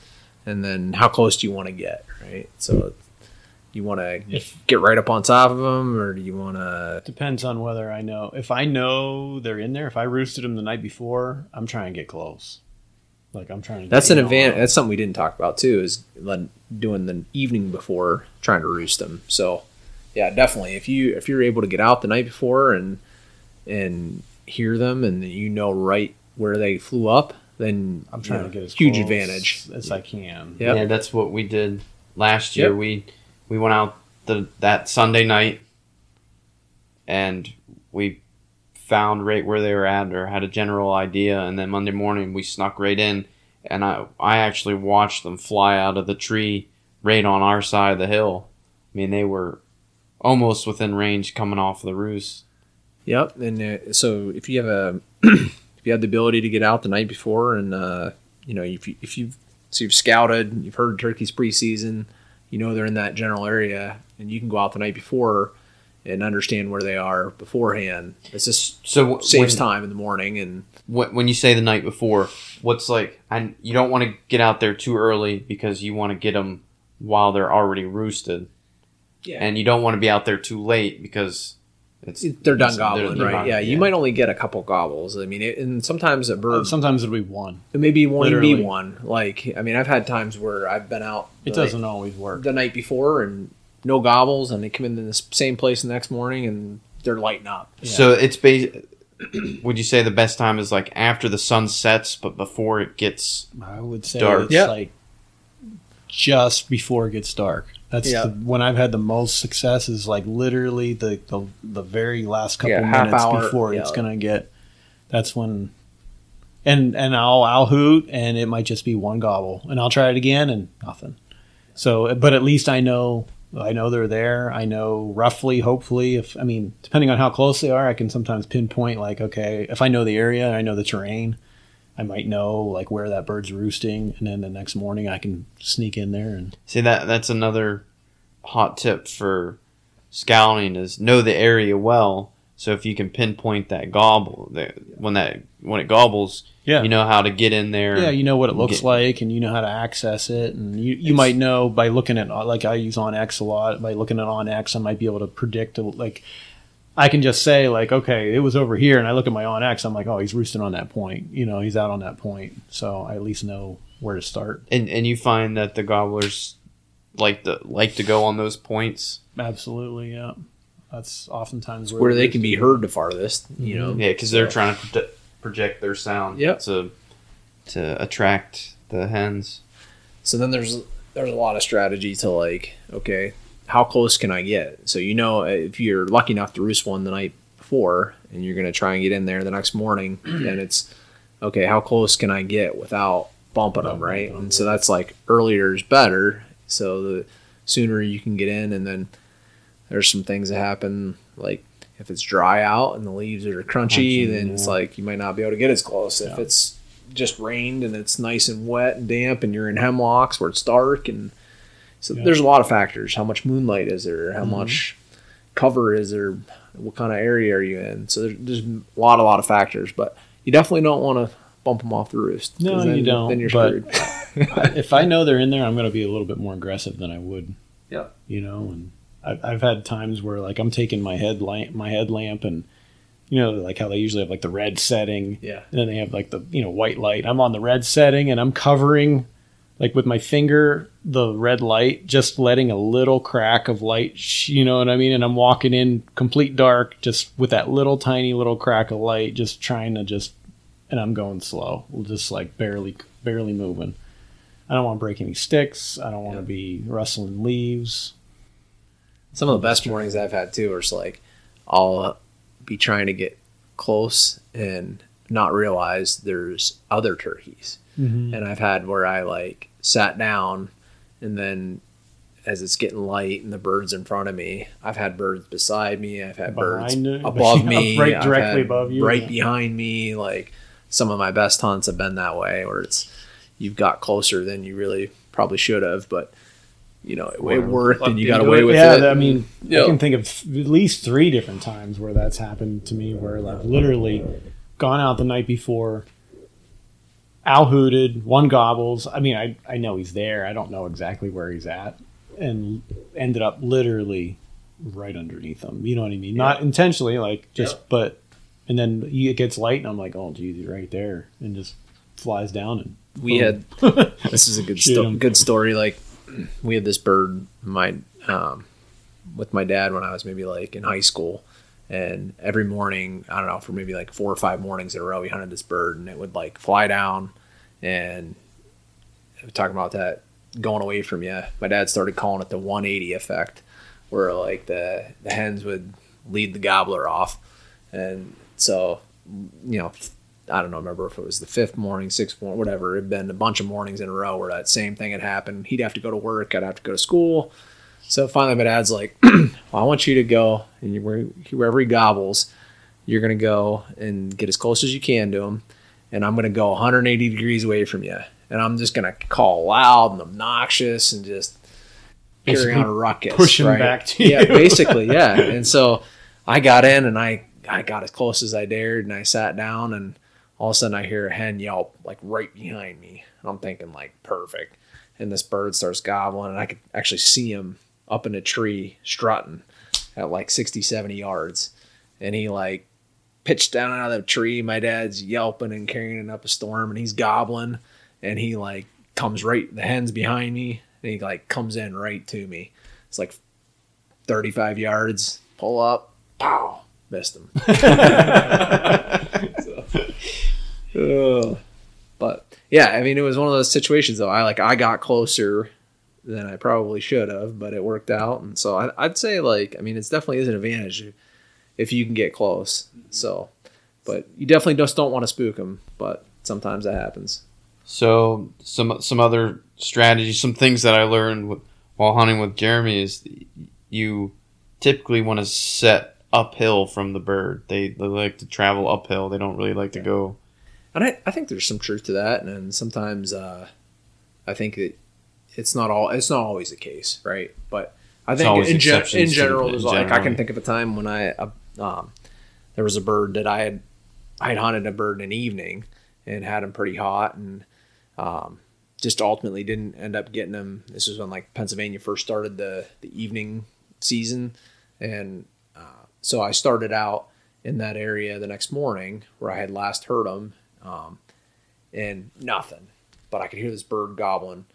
and then how close do you want to get right so you want to get right up on top of them or do you want to depends on whether I know. If I know they're in there, if I roosted them the night before, I'm trying to get close. Like I'm trying to. that's get an advantage that's something we didn't talk about too is doing the evening before trying to roost them so yeah definitely if you if you're able to get out the night before and and hear them and you know right where they flew up then I'm trying you know, to get as huge close advantage as I can. Yep. Yeah, that's what we did last year. Yep. We we went out the that Sunday night, and we found right where they were at, or had a general idea, and then Monday morning we snuck right in, and I I actually watched them fly out of the tree right on our side of the hill. I mean, they were almost within range coming off the roost. Yep, and uh, so if you have a (clears throat) if you have the ability to get out the night before, and uh, you know if you if you've so you've scouted, you've heard turkeys preseason, you know they're in that general area, and you can go out the night before and understand where they are beforehand. It's just So w- saves when- time in the morning, and When when you say the night before, what's like? And you don't want to get out there too early because you want to get them while they're already roosted. Yeah. And you don't want to be out there too late because it's they're done it's- gobbling, they're right? done, yeah, you might only get a couple gobbles. I mean, it, and sometimes a bird, Uh, Sometimes it'll be one. it may be one and be one. Like, I mean, I've had times where I've been out. It doesn't always work. the night before and no gobbles, and they come in the same place the next morning and they're lighting up. So it's bas (clears throat) Would you say the best time is like after the sun sets, but before it gets? I would say Dark. it's Yeah. like just before it gets dark. That's Yeah. the, when I've had the most success is like literally the the, the very last couple Yeah, minutes hour, before it's gonna get. That's when, and and I'll I'll hoot and it might just be one gobble and I'll try it again and nothing. So, but at least I know I know they're there. I know roughly, hopefully, if I mean, depending on how close they are, I can sometimes pinpoint like, okay, if I know the area, I know the terrain. I might know like where that bird's roosting, and then the next morning I can sneak in there and See that that's another hot tip for scouting is know the area well. So if you can pinpoint that gobble, that when that when it gobbles, Yeah. you know how to get in there. yeah, you know what it looks Get- like, and you know how to access it, and you you might know by looking at like I use onX a lot. By looking at onX, I might be able to predict like. I can just say like, okay, it was over here, and I look at my onX, I'm like, oh, he's roosting on that point. You know, he's out on that point, so I at least know where to start. and and you find that the gobblers like to like to go on those points. Absolutely, yeah. That's oftentimes Where they can be heard the farthest, you mm-hmm. know. Yeah, because they're trying to project their sound. Yep. To to attract the hens. So then there's there's a lot of strategy to like, okay, how close can I get? So you know, if you're lucky enough to roost one the night before, and you're gonna try and get in there the next morning, (clears throat) then it's okay. How close can I get without bumping them, right? And so that's like earlier is better. So the sooner you can get in, and then there's some things that happen like if it's dry out and the leaves are crunchy, then it's like you might not be able to get as close. If it's just rained and it's nice and wet and damp and you're in hemlocks where it's dark and so Yeah. there's a lot of factors. How much moonlight is there? How Mhm. much cover is there? What kind of area are you in? So there's, there's a lot, a lot of factors, but you definitely don't want to bump them off the roost. No, then, you don't. Then you're but screwed. (laughs) if I know they're in there, I'm going to be a little bit more aggressive than I would. Yeah. You know, and I've, I've had times where like I'm taking my headlamp, my headlamp, and you know, like how they usually have like the red setting. Yeah. And then they have like the you know white light. I'm on the red setting, and I'm covering like with my finger the red light, just letting a little crack of light. You know what I mean? And I'm walking in complete dark, just with that little tiny little crack of light, just trying to just and I'm going slow, just like barely, barely moving. I don't want to break any sticks. I don't want to be rustling leaves. Some of the best mornings I've had too are just like I'll uh, be trying to get close and not realize there's other turkeys. Mhm. And I've had where I like sat down and then as it's getting light and the birds in front of me, I've had birds beside me, I've had birds it, (laughs) above me, right I've directly above you, right yeah. behind me. Like some of my best hunts have been that way where it's you've got closer than you really probably should have, but you know, it, it worked and you got away with yeah, it. I mean, Yeah. I can think of at least three different times where that's happened to me, where like literally gone out the night before, owl hooted, one gobbles. I mean, I I know he's there. I don't know exactly where he's at, and ended up literally right underneath him. You know what I mean? Not intentionally, like just, but and then it gets light, and I'm like, oh, geez, he's right there, and just flies down and we had (laughs) this is a good sto- good story like we had this bird my um, with my dad when I was maybe like in high school and every morning I don't know for maybe like four or five mornings in a row we hunted this bird and it would like fly down and talking about that going away from you my dad started calling it the 180 effect where like the the hens would lead the gobbler off and so you know I don't know, remember if it was the fifth morning, sixth morning, whatever. It'd been a bunch of mornings in a row where that same thing had happened. He'd have to go to work. I'd have to go to school. So finally, my dad's like, (clears throat) well, I want you to go, and wherever he gobbles, you're going to go and get as close as you can to him. And I'm going to go 180 degrees away from you. And I'm just going to call loud and obnoxious and just carry on a ruckus. push him right? back to Yeah, you. basically, yeah. (laughs) And so I got in and I, I got as close as I dared and I sat down and all of a sudden I hear a hen yelp like right behind me. And I'm thinking like perfect. And this bird starts gobbling and I could actually see him up in a tree strutting at like 60, 70 yards. And he like pitched down out of the tree. My dad's yelping and carrying up a storm and he's gobbling and he like comes right the hen's behind me and he like comes in right to me. It's like 35 yards, pull up, pow, missed him. (laughs) (laughs) So, but yeah, I mean, it was one of those situations though. I like I got closer than I probably should have, but it worked out. And so I, I'd say like, I mean, it's definitely is an advantage if you can get close. So, but you definitely just don't want to spook them. But sometimes that happens. So some some other strategies, some things that I learned with, while hunting with Jeremy is you typically want to set uphill from the bird. They, they like to travel uphill. They don't really like to go. And I, I think there's some truth to that. And then sometimes uh, I think that it's not all it's not always the case, right? But I think in, gen- in general, there's like I can think of a time when I um, there was a bird that I had I had hunted a bird in an evening and had him pretty hot and um, just ultimately didn't end up getting him. This was when like Pennsylvania first started the the evening season, and uh, so I started out in that area the next morning where I had last heard him, um, and nothing. But I could hear this bird gobbling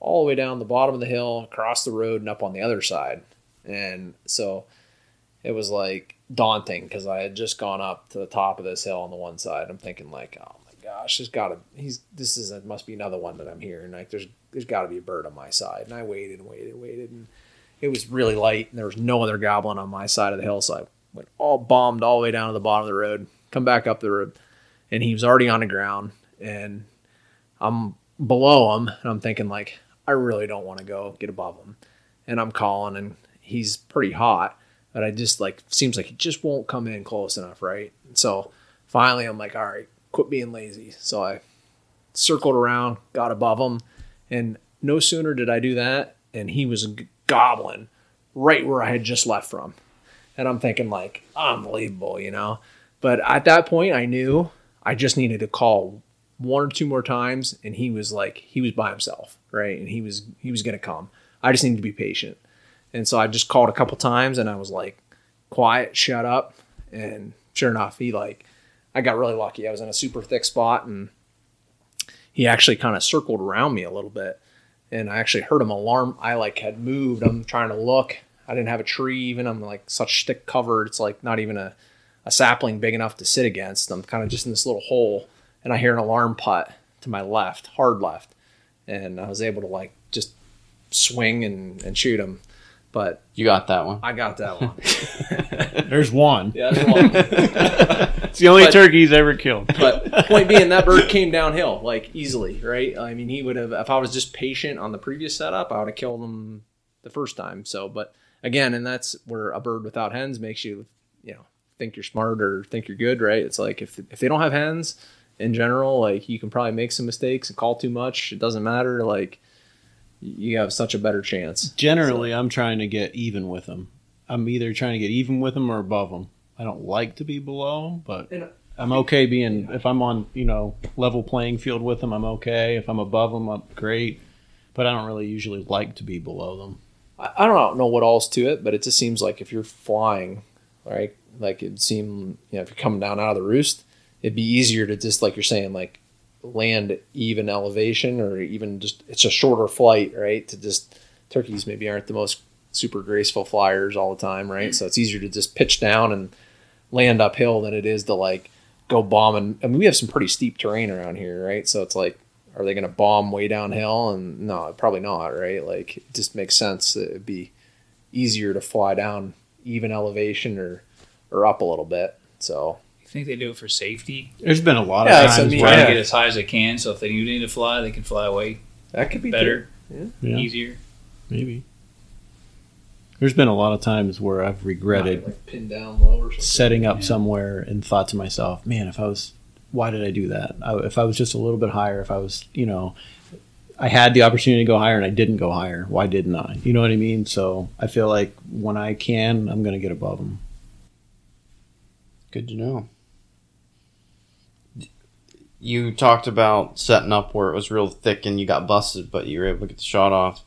all the way down the bottom of the hill, across the road, and up on the other side. And so it was like daunting because I had just gone up to the top of this hill on the one side. I'm thinking like, oh my gosh, there's got to he's this is it must be another one that I'm hearing. Like there's there's got to be a bird on my side, and I waited and waited and waited, and it was really light, and there was no other gobbling on my side of the hill, so I went all bombed all the way down to the bottom of the road, come back up the road, and he was already on the ground, and I'm below him, and I'm thinking like I really don't want to go get above him, and I'm calling, and he's pretty hot, but I just like seems like he just won't come in close enough, right? So finally, I'm like, all right, quit being lazy. So I circled around, got above him, and no sooner did I do that, and he was gobbling right where I had just left from. And I'm thinking like, unbelievable, you know. But at that point, I knew I just needed to call one or two more times, and he was like, he was by himself, right? And he was he was gonna come. I just needed to be patient. And so I just called a couple times, and I was like, quiet, shut up. And sure enough, he like, I got really lucky. I was in a super thick spot, and he actually kind of circled around me a little bit and I actually heard him alarm. I like had moved. I'm trying to look. I didn't have a tree even. I'm like such thick covered. It's like not even a, a sapling big enough to sit against. I'm kind of just in this little hole and I hear an alarm putt to my left, hard left. And I was able to like just swing and, and shoot him. But You got that one. I got that one. (laughs) There's one. yeah, that's one. (laughs) It's the only But- turkey he's ever killed. But (laughs) point being, that bird came downhill like easily, right? I mean, he would have if I was just patient on the previous setup, I would have killed him the first time. So, but again, and that's where a bird without hens makes you, you know, think you're smart or think you're good, right? It's like if if they don't have hens in general, like you can probably make some mistakes and call too much. It doesn't matter. Like you have such a better chance. Generally, I'm trying to get even with them. I'm either trying to get even with them or above them. I don't like to be below 'em, but And- I'm okay being if I'm on you know level playing field with them. I'm okay. If I'm above them, I'm great. But I don't really usually like to be below them. I, I don't know what all's to it, but it just seems like if you're flying, right? Like it seem you know if you're coming down out of the roost, it'd be easier to just like you're saying like land even elevation or even just it's a shorter flight, right? To just turkeys maybe aren't the most super graceful flyers all the time, right? Mm-hmm. So it's easier to just pitch down and land uphill than it is to like go bombing. I mean, we have some pretty steep terrain around here, right? So it's like, are they going to bomb way downhill? And no, probably not, right? Like, it just makes sense that it'd be easier to fly down even elevation or or up a little bit. So think they do it for safety? There's been a lot Yeah, of it's- I times mean, Trying where to get as high as they can, so if they do need to fly, they can fly away that could be better, Yeah. easier. maybe there's been a lot of times where I've regretted like pinned down low or setting up somewhere and thought to myself, man, if I was, why did I do that? I, if I was just a little bit higher, if I was, you know, I had the opportunity to go higher and I didn't go higher. Why didn't I? You know what I mean? So I feel like when I can, I'm going to get above them. Good to know. You talked about setting up where it was real thick and you got busted, but you were able to get the shot off.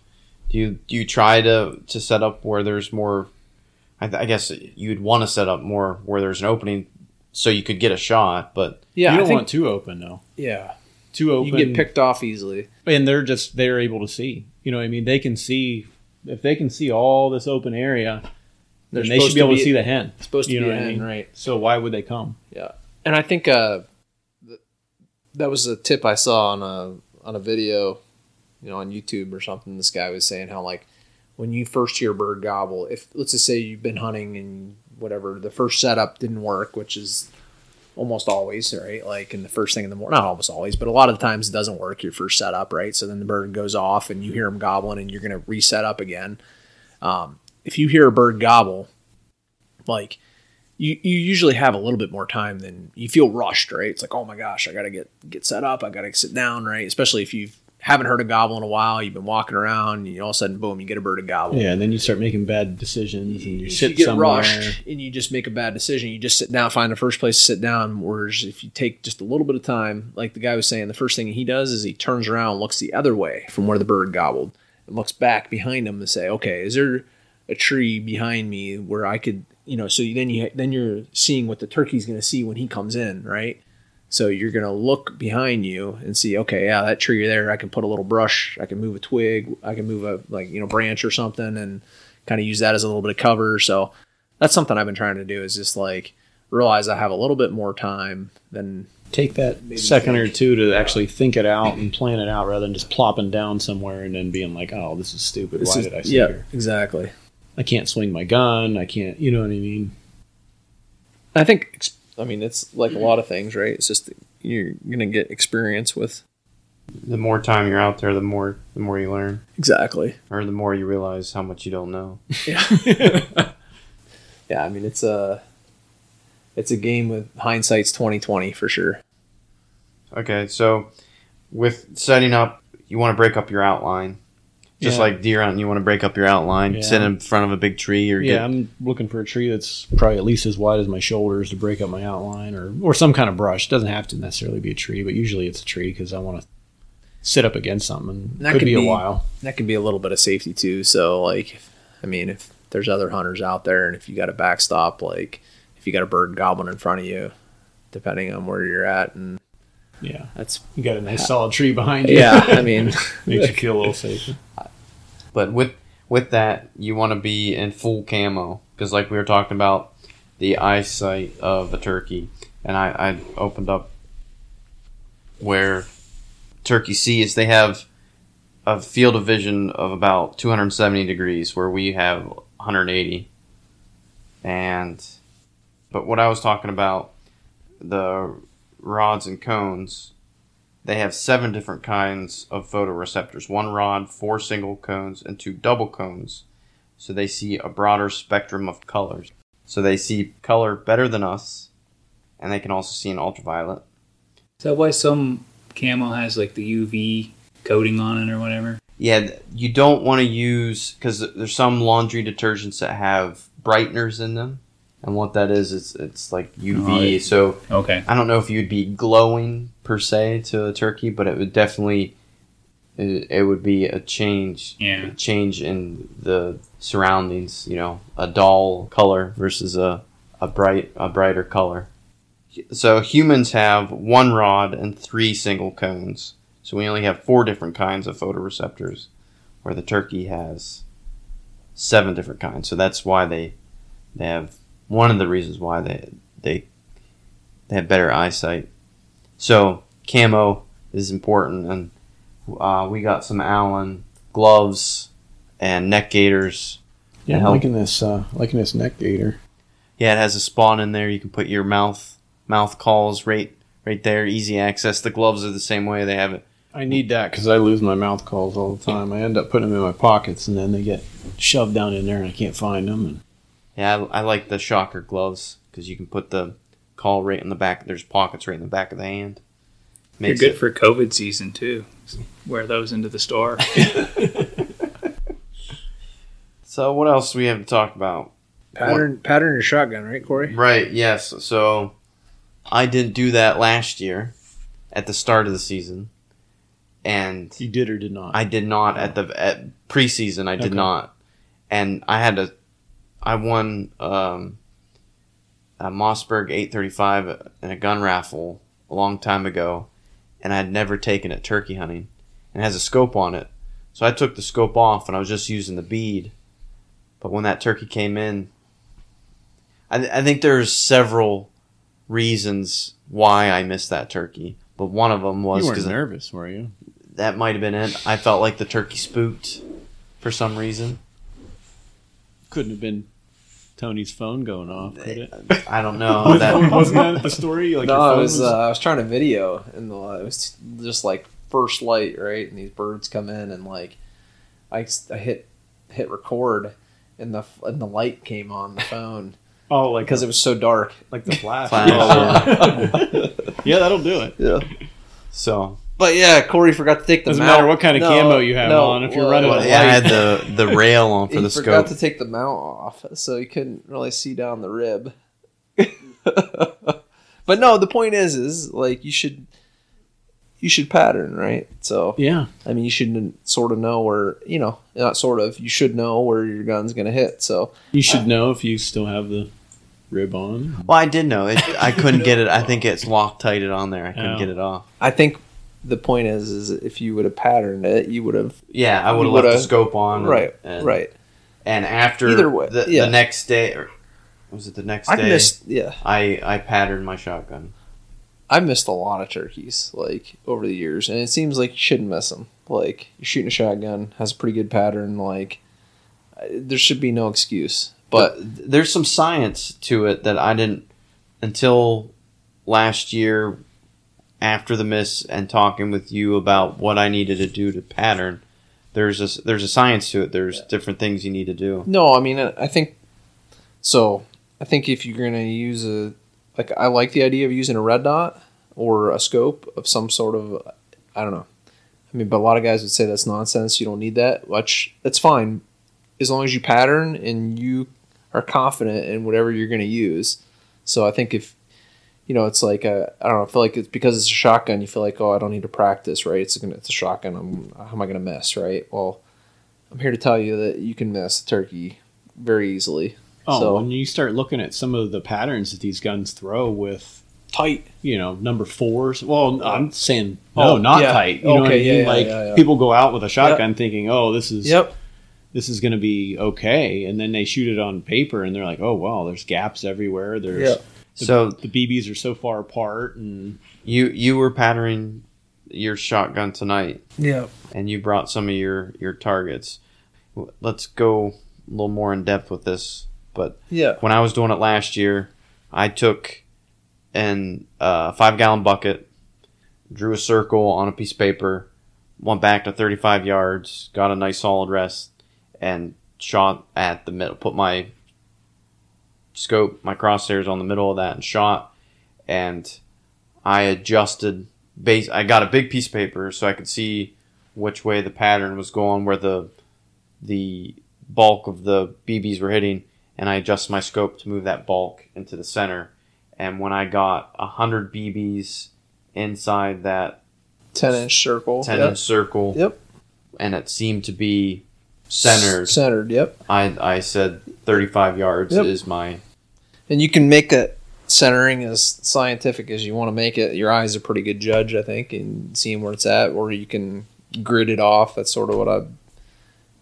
Do you do you try to to set up where there's more? I, th- I guess you'd want to set up more where there's an opening so you could get a shot, but Yeah, you don't think, want too open though. yeah, Too open, you can get picked off easily. and they're just they're able to see. You know what I mean? They can see if they can see all this open area. They're Then they should be able to be- see the hen. Supposed to You be know a what I mean? right? So why would they come? Yeah, and I think uh, th- that was a tip I saw on a on a video, you know, on YouTube or something. This guy was saying how like when you first hear bird gobble, if let's just say you've been hunting and whatever, the first setup didn't work, which is almost always right. Like in the first thing in the morning, not almost always, but a lot of the times it doesn't work your first setup, right? So then the bird goes off and you hear him gobbling, and you're gonna reset up again. Um, if you hear a bird gobble, like you, you usually have a little bit more time than you feel rushed, right? It's like, oh my gosh, I gotta get get set up, I gotta sit down, right? Especially if you haven't heard a gobble in a while, you've been walking around, and all of a sudden, boom, you get a bird to gobble. Yeah, and then you start making bad decisions, and you sit you get somewhere. rushed and you just make a bad decision, you just sit down, find the first place to sit down. Whereas if you take just a little bit of time, like the guy was saying, the first thing he does is he turns around, looks the other way from where the bird gobbled, and looks back behind him to say, okay, is there a tree behind me where I could, you know? So then you then you're seeing what the turkey's going to see when he comes in, right? So you're gonna look behind you and see, okay, yeah, that tree there, I can put a little brush, I can move a twig, I can move a like you know branch or something, and kind of use that as a little bit of cover. So that's something I've been trying to do is just like realize I have a little bit more time than take that second or two to actually think it out and plan it out rather than just plopping down somewhere and then being like, "Oh, this is stupid. This Why is- did I sit yeah, here? exactly. I can't swing my gun. I can't. You know what I mean? I think, I mean, it's like a lot of things, right? It's just you're gonna get experience with The more time you're out there, the more the more you learn, exactly. or the more you realize how much you don't know. Yeah. (laughs) Yeah, I mean, it's a it's a game with hindsight's twenty twenty for sure. Okay, so with setting up, you want to break up your outline, just Yeah. like deer hunting. You want to break up your outline, Yeah. sit in front of a big tree, or Yeah, get I'm looking for a tree that's probably at least as wide as my shoulders to break up my outline, or or some kind of brush. It doesn't have to necessarily be a tree, but usually it's a tree because I want to sit up against something. That could could be, be- a while. That can be a little bit of safety too. So, like, if, I mean, if there's other hunters out there, and if you got a backstop, like if you got a bird gobbling in front of you, depending on where you're at, and Yeah, that's you got a nice solid tree behind you. yeah. I (laughs) mean, makes you feel a little safer. But with with that, you want to be in full camo because, like we were talking about, the eyesight of a turkey, and I, I opened up where turkey sees. They have a field of vision of about 270 degrees, where we have 180. And but what I was talking about, the rods and cones they have seven different kinds of photoreceptors one rod, four single cones, and two double cones. So they see a broader spectrum of colors. So they see color better than us, and they can also see in ultraviolet. Is that why some camo has like the UV coating on it or whatever? Yeah, you don't want to use because there's some laundry detergents that have brighteners in them, and what that is, it's it's like UV. Oh, it- so Okay. I don't know if you'd be glowing per se to a turkey, but it would definitely it, it would be a change. Yeah. a change in the surroundings. You know, a dull color versus a a bright a brighter color. So humans have one rod and three single cones. So we only have four different kinds of photoreceptors, where the turkey has seven different kinds. So that's why they they have one of the reasons why they they they have better eyesight. So camo is important, and uh, we got some Allen gloves and neck gaiters. Yeah, I'm liking this. Uh, liking this neck gaiter. Yeah, it has a spawn in there. You can put your mouth mouth calls right right there. Easy access. The gloves are the same way. They have it. I need that because I lose my mouth calls all the time. I end up putting them in my pockets, and then they get shoved down in there, and I can't find them. And Yeah, I, I like the shocker gloves because you can put the call right in the back. There's pockets right in the back of the hand. They're good it- for COVID season too. Wear those into the store. (laughs) So what else do we have to talk about? pattern pattern your shotgun, right, Kory? Right. Yes. So I didn't do that last year at the start of the season, and you did or did not? I did not at the at preseason. I did Okay. not, and I had to. I won um, a Mossberg 835 in a gun raffle a long time ago, and I had never taken it turkey hunting, and it has a scope on it. So I took the scope off, and I was just using the bead. But when that turkey came in, I, th- I think there's several reasons why I missed that turkey. But one of them was because nervous, were you? that might have been it. I felt like the turkey spooked for some reason. Couldn't have been Tony's phone going off, could it? I don't know. (laughs) that, Wasn't that the story? Like no, I phone was uh, I was trying to video, and the, it was just like first light, right? And these birds come in, and like I, I hit hit record, and the and the light came on the phone (laughs) oh, like because it was so dark. like the flash. Flash, Oh, (laughs) yeah, that'll do it. Yeah, so but yeah, Kory forgot to take the. Doesn't mount. matter what kind of No, camo you have no, on. If you're well, running well, yeah, I had the the (laughs) rail on for he the forgot scope. to take the mount off, so he couldn't really see down the rib. (laughs) but no, the point is, is like you should, you should pattern, right? So yeah, I mean, you should sort of know where you know, not sort of, you should know where your gun's gonna hit. So you should know if you still have the rib on. Well, I did know it. I couldn't get it. I think it's Loctited on there. I couldn't Oh. get it off. I think the point is, is if you would have patterned it, you would have Yeah, I would have left the scope on. right, and, right. And after Either way, the, yeah. the next day, or was it the next I day? missed, yeah. I I patterned my shotgun. I've missed a lot of turkeys like over the years, and it seems like you shouldn't miss them. Like you're shooting a shotgun, has a pretty good pattern. Like there should be no excuse. But there's some science to it that I didn't until last year after the miss and talking with you about what I needed to do to pattern. There's a there's a science to it. There's different things you need to do. no, I mean uh, I think so. I think if you're gonna use a like, I like the idea of using a red dot or a scope of some sort of I don't know. I mean, but a lot of guys would say that's nonsense. You don't need that. Which that's fine, as long as you pattern and you are confident in whatever you're going to use. So I think if you know, it's like I I don't know. I feel like it's because it's a shotgun. You feel like oh, I don't need to practice, right? It's a, it's a shotgun. I'm how am I going to miss, right? Well, I'm here to tell you that you can miss a turkey very easily. Oh, so when you start looking at some of the patterns that these guns throw with tight, you know, number fours. Well, I'm saying no, Oh, not yeah. tight. You know what I Okay, yeah, mean? yeah, like yeah, yeah. people go out with a shotgun thinking, "Oh, this is Yep. this is going to be okay," and then they shoot it on paper, and they're like, "Oh, wow, there's gaps everywhere. There's Yeah. The, So- the BBs are so far apart, and You you were patterning your shotgun tonight, yeah. and you brought some of your your targets. Let's go a little more in depth with this. But Yeah. when I was doing it last year, I took an uh, five gallon bucket, drew a circle on a piece of paper, went back to 35 yards, got a nice solid rest, and shot at the middle. Put my scope, my crosshairs on the middle of that and shot. And I adjusted base. I got a big piece of paper so I could see which way the pattern was going, where the the bulk of the BBs were hitting, and I adjusted my scope to move that bulk into the center. And when I got a hundred BBs inside that Ten inch circle. ten Yep. inch circle, Yep. and it seemed to be centered, Centered. Yep. I I said thirty five yards Yep. is my And you can make that centering as scientific as you want to make it. Your eye's a pretty good judge, I think, in seeing where it's at, or you can grid it off. That's sort of what I've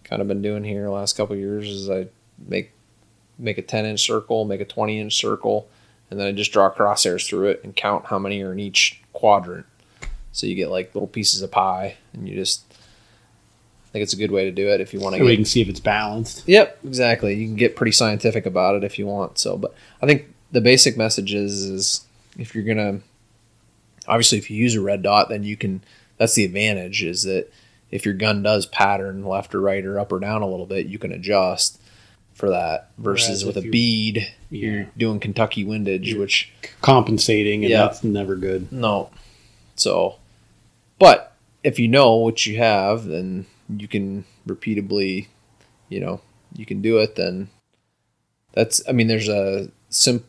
kind of been doing here the last couple years. Is I make make a ten inch circle, make a twenty inch circle, and then I just draw crosshairs through it and count how many are in each quadrant. So you get like little pieces of pie, and you just. I think it's a good way to do it if you want to. we can see if it's balanced. Yep, exactly. You can get pretty scientific about it if you want. So, but I think the basic message is is if you're gonna obviously if you use a red dot, then you can. That's the advantage is that if your gun does pattern left or right or up or down a little bit, you can adjust for that. Versus Whereas with a bead, Yeah. you're doing Kentucky windage, which Compensating, and Yeah. that's never good. no. So, but if you know what you have, then you can repeatably, you know, you can do it. Then that's, I mean, there's a sim.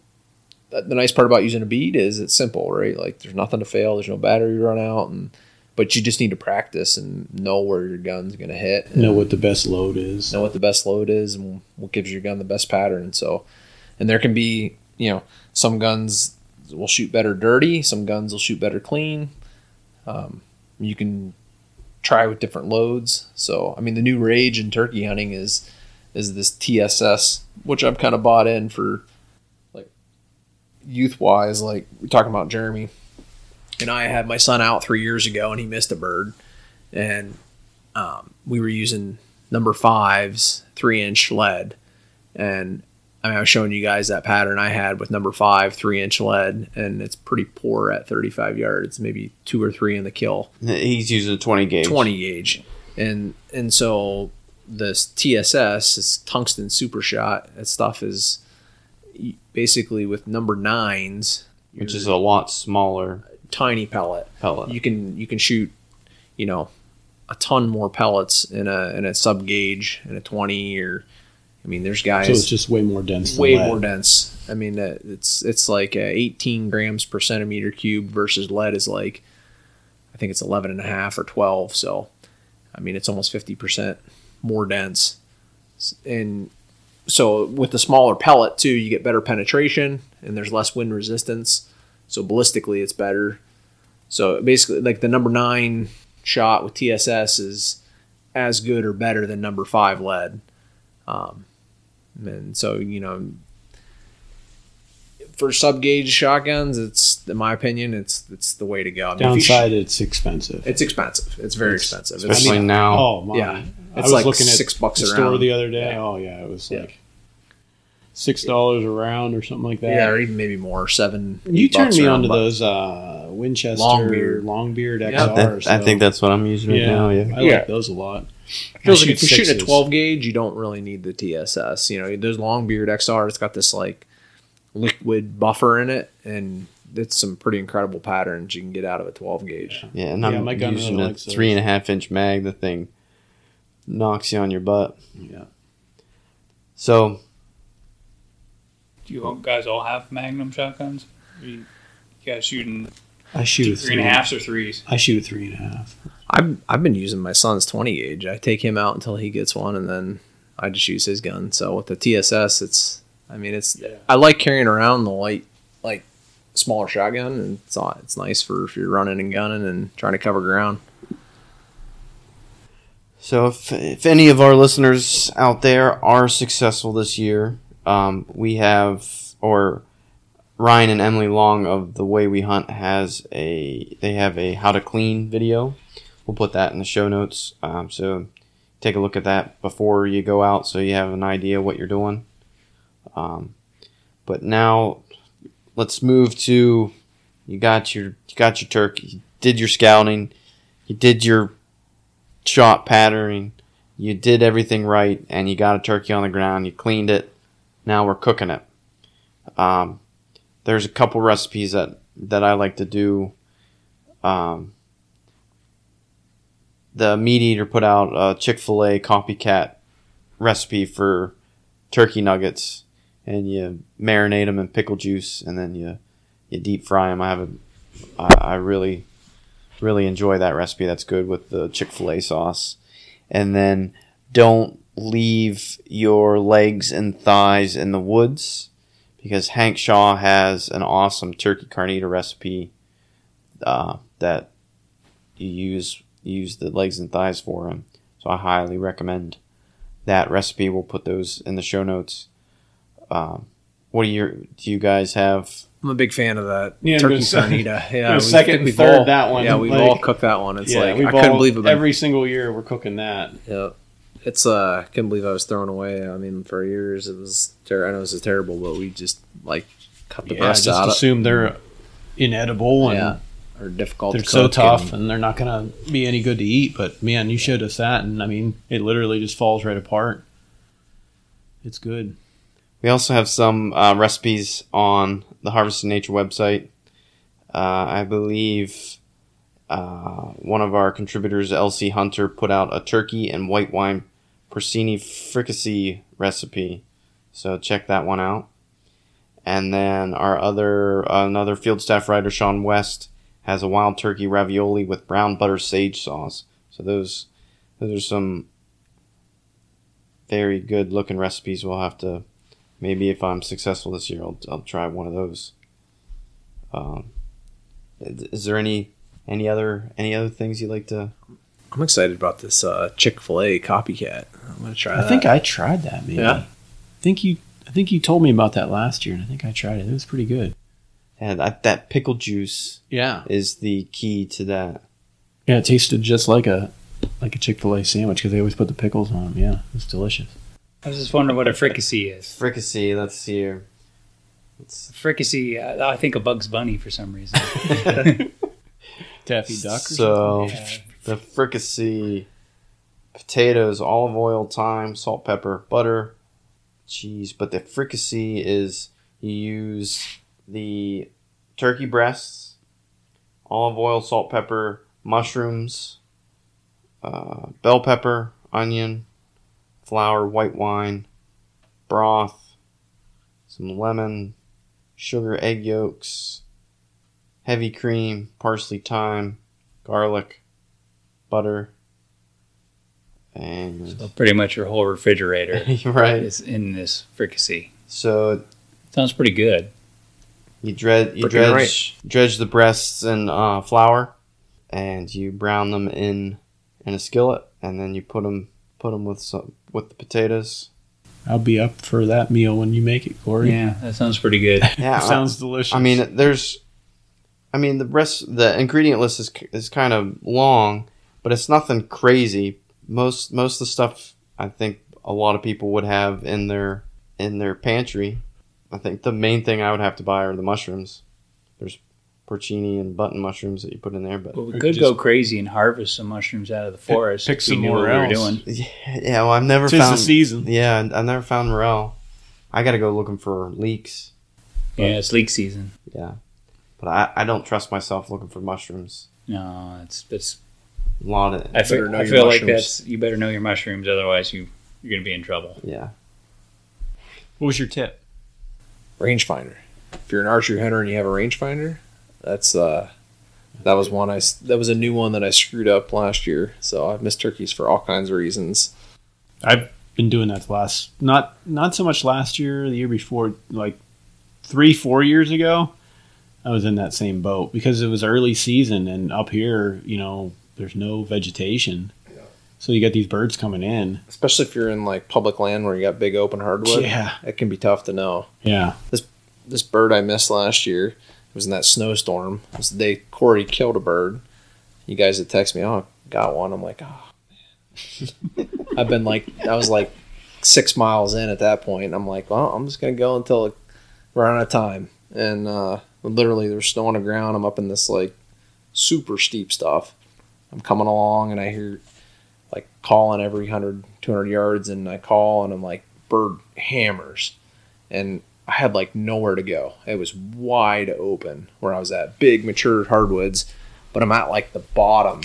The nice part about using a bead is it's simple, right? Like there's nothing to fail. There's no battery run out, and but you just need to practice and know where your gun's gonna hit. and Know what the best load is. know what the best load is and what gives your gun the best pattern. So, and there can be, you know, some guns will shoot better dirty, some guns will shoot better clean. Um, you can try with different loads. So, I mean, the new rage in turkey hunting is is this TSS, which I've kind of bought in for like youth wise. Like we're talking about Jeremy, and I had my son out three years ago, and he missed a bird, and um, we were using number fives, three inch lead. And I mean, I was showing you guys that pattern I had with number five, three inch lead, and it's pretty poor at 35 yards, maybe two or three in the kill. He's using a 20 gauge. 20 gauge. And and so this TSS, this tungsten super shot, that stuff is basically with number nines, which is a lot smaller tiny pellet. pellet. You can you can shoot, you know, a ton more pellets in a in a sub gauge in a 20 or I mean there's guys So it's just way more dense. than way more dense. I mean, uh, it's it's like uh, 18 grams per centimeter cube versus lead is like, I think it's 11 and a half or 12. So, I mean, it's almost 50 percent more dense. And so with the smaller pellet too, you get better penetration and there's less wind resistance. So ballistically, it's better. So basically, like the number nine shot with TSS is as good or better than number five lead. Um, and so you know for sub gauge shotguns, it's in my opinion, it's it's the way to go. I mean, Downside, sh- it's expensive. it's expensive. It's very expensive. It's, especially now. oh my! Yeah. I was like looking at six bucks the a store the other day. Yeah. Oh yeah, it was Yeah. like six dollars a round or something like that. yeah, or even maybe more. Seven. you turned me a onto those uh, Winchester Longbeard. Longbeard XR. Yeah. That- I think that's what I'm using right now. Yeah. I Yeah. like those a lot. Feels like if you're shoot shooting a 12 gauge, you don't really need the TSS. You know, there's Longbeard XR. It's got this like liquid buffer in it, and it's some pretty incredible patterns you can get out of a 12 gauge. Yeah, and Yeah, I'm my gun using really a likes those. three and a half inch mag. The thing knocks you on your butt. Yeah. So Do you guys all have Magnum shotguns? Are you, you guys shooting I shoot a three and a halfs or threes? I shoot a three and a half. I've I've been using my son's 20 gauge. I take him out until he gets one, and then I just use his gun. So with the TSS, it's I mean it's I like carrying around the light like smaller shotgun, and it's it's nice for if you're running and gunning and trying to cover ground. So, if, if any of our listeners out there are successful this year, um, we have, or Ryan and Emily Long of The Way We Hunt has a, they have a how to clean video. We'll put that in the show notes. Um, so, take a look at that before you go out so you have an idea what you're doing. Um, but now, let's move to you got your you got your turkey, you did your scouting, you did your shot patterning. You did everything right, and you got a turkey on the ground. You cleaned it. Now we're cooking it. Um, there's a couple recipes that that I like to do. Um, the meat eater put out a Chick Fil A copycat recipe for turkey nuggets, and you marinate them in pickle juice, and then you you deep fry them. I have a I, I really really enjoy that recipe. That's good with the Chick fil A sauce. And then don't leave your legs and thighs in the woods because Hank Shaw has an awesome turkey carnita recipe uh, that you use use the legs and thighs for him. So I highly recommend that recipe. We'll put those in the show notes. Um, what do you do? You guys have? I'm a big fan of that Yeah, turkey go se- carnita. Yeah, we- second think and we've third all- that one, Yeah, we've like- all cooked that one. It's yeah, like we've I couldn't all- believe it. every single year we're cooking that. Yeah, it's uh, I couldn't believe I was thrown away. I mean, for years it was. Ter- I know this is terrible, but we just like cut the Yeah, breast just out. assume they're inedible and yeah, or difficult. they're to so tough and- and they're not gonna be any good to eat. But man, you showed us that, and I mean, it literally just falls right apart. It's good. We also have some uh, recipes on the Harvesting Nature website. Uh, I believe uh, one of our contributors, LC Hunter, put out a turkey and white wine porcini fricassee recipe. So check that one out. And then our other another field staff writer, Sean West, has a wild turkey ravioli with brown butter sage sauce. So those those are some very good looking recipes. We'll have to maybe if I'm successful this year, I'll, I'll try one of those. Um, is, is there any any other any other things you'd like to? I'm excited about this uh, Chick Fil A copycat. I'm gonna try. I that. think I tried that. Maybe. Yeah. I think you. I think you told me about that last year, and I think I tried it. It was pretty good. And that, that pickle juice Yeah. is the key to that. Yeah, it tasted just like a like a Chick Fil A sandwich because they always put the pickles on them. Yeah, it's delicious. I was just wondering what a fricassee is. Fricassee. Let's see here. It's Fricassee, uh, I think a Bugs Bunny for some reason. (laughs) Daffy duck. So Yeah. the fricassee: potatoes, olive oil, thyme, salt, pepper, butter, cheese. But the fricassee is you use the turkey breasts, olive oil, salt, pepper, mushrooms, uh, bell pepper, onion, flour, white wine, broth, some lemon, sugar, egg yolks, heavy cream, parsley, thyme, garlic, butter, and So pretty much your whole refrigerator (laughs) right. is in this fricassee. So it Sounds pretty good. You dredge you Freaking dredge dredge the breasts in uh, flour, and you brown them in in a skillet, and then you put them put them with some with the potatoes, I'll be up for that meal when you make it, Kory. Yeah, that sounds pretty good. (laughs) Yeah, I- sounds delicious. I mean, there's, I mean, the rest, the ingredient list is is kind of long, but it's nothing crazy. Most most of the stuff I think a lot of people would have in their in their pantry. I think the main thing I would have to buy are the mushrooms. There's porcini and button mushrooms that you put in there, but Well, we could go crazy and harvest some mushrooms out of the forest. pick if some knew more we doing. yeah, well, I've never Tis the found season. Yeah, I've never found morel. I got to go looking for leeks. Yeah, it's leek season. Yeah, but I, I don't trust myself looking for mushrooms. No, it's that's. A lot of I feel, better know I feel like that's you better know your mushrooms, otherwise you you're gonna be in trouble. yeah. what was your tip? Rangefinder. If you're an archery hunter and you have a rangefinder, that's uh, that was one I that was a new one that I screwed up last year. So I've missed turkeys for all kinds of reasons. I've been doing that the last not not so much last year, the year before, like three, four years ago. I was in that same boat because it was early season and up here, you know, there's no vegetation. So you got these birds coming in. Especially if you're in like public land where you got big open hardwood. Yeah. it can be tough to know. Yeah. This this bird I missed last year it was in that snowstorm. It was the day Kory killed a bird. You guys had texted me, oh, got one. I'm like, oh man. (laughs) I've been like, I was like six miles in at that point. I'm like, well, I'm just gonna go until run out of time. And uh, literally, there's snow on the ground. I'm up in this like super steep stuff. I'm coming along, and I hear calling every 100, 200 yards, and I call, and I'm like, bird hammers, and I had like nowhere to go. It was wide open where I was at, big mature hardwoods, but I'm at like the bottom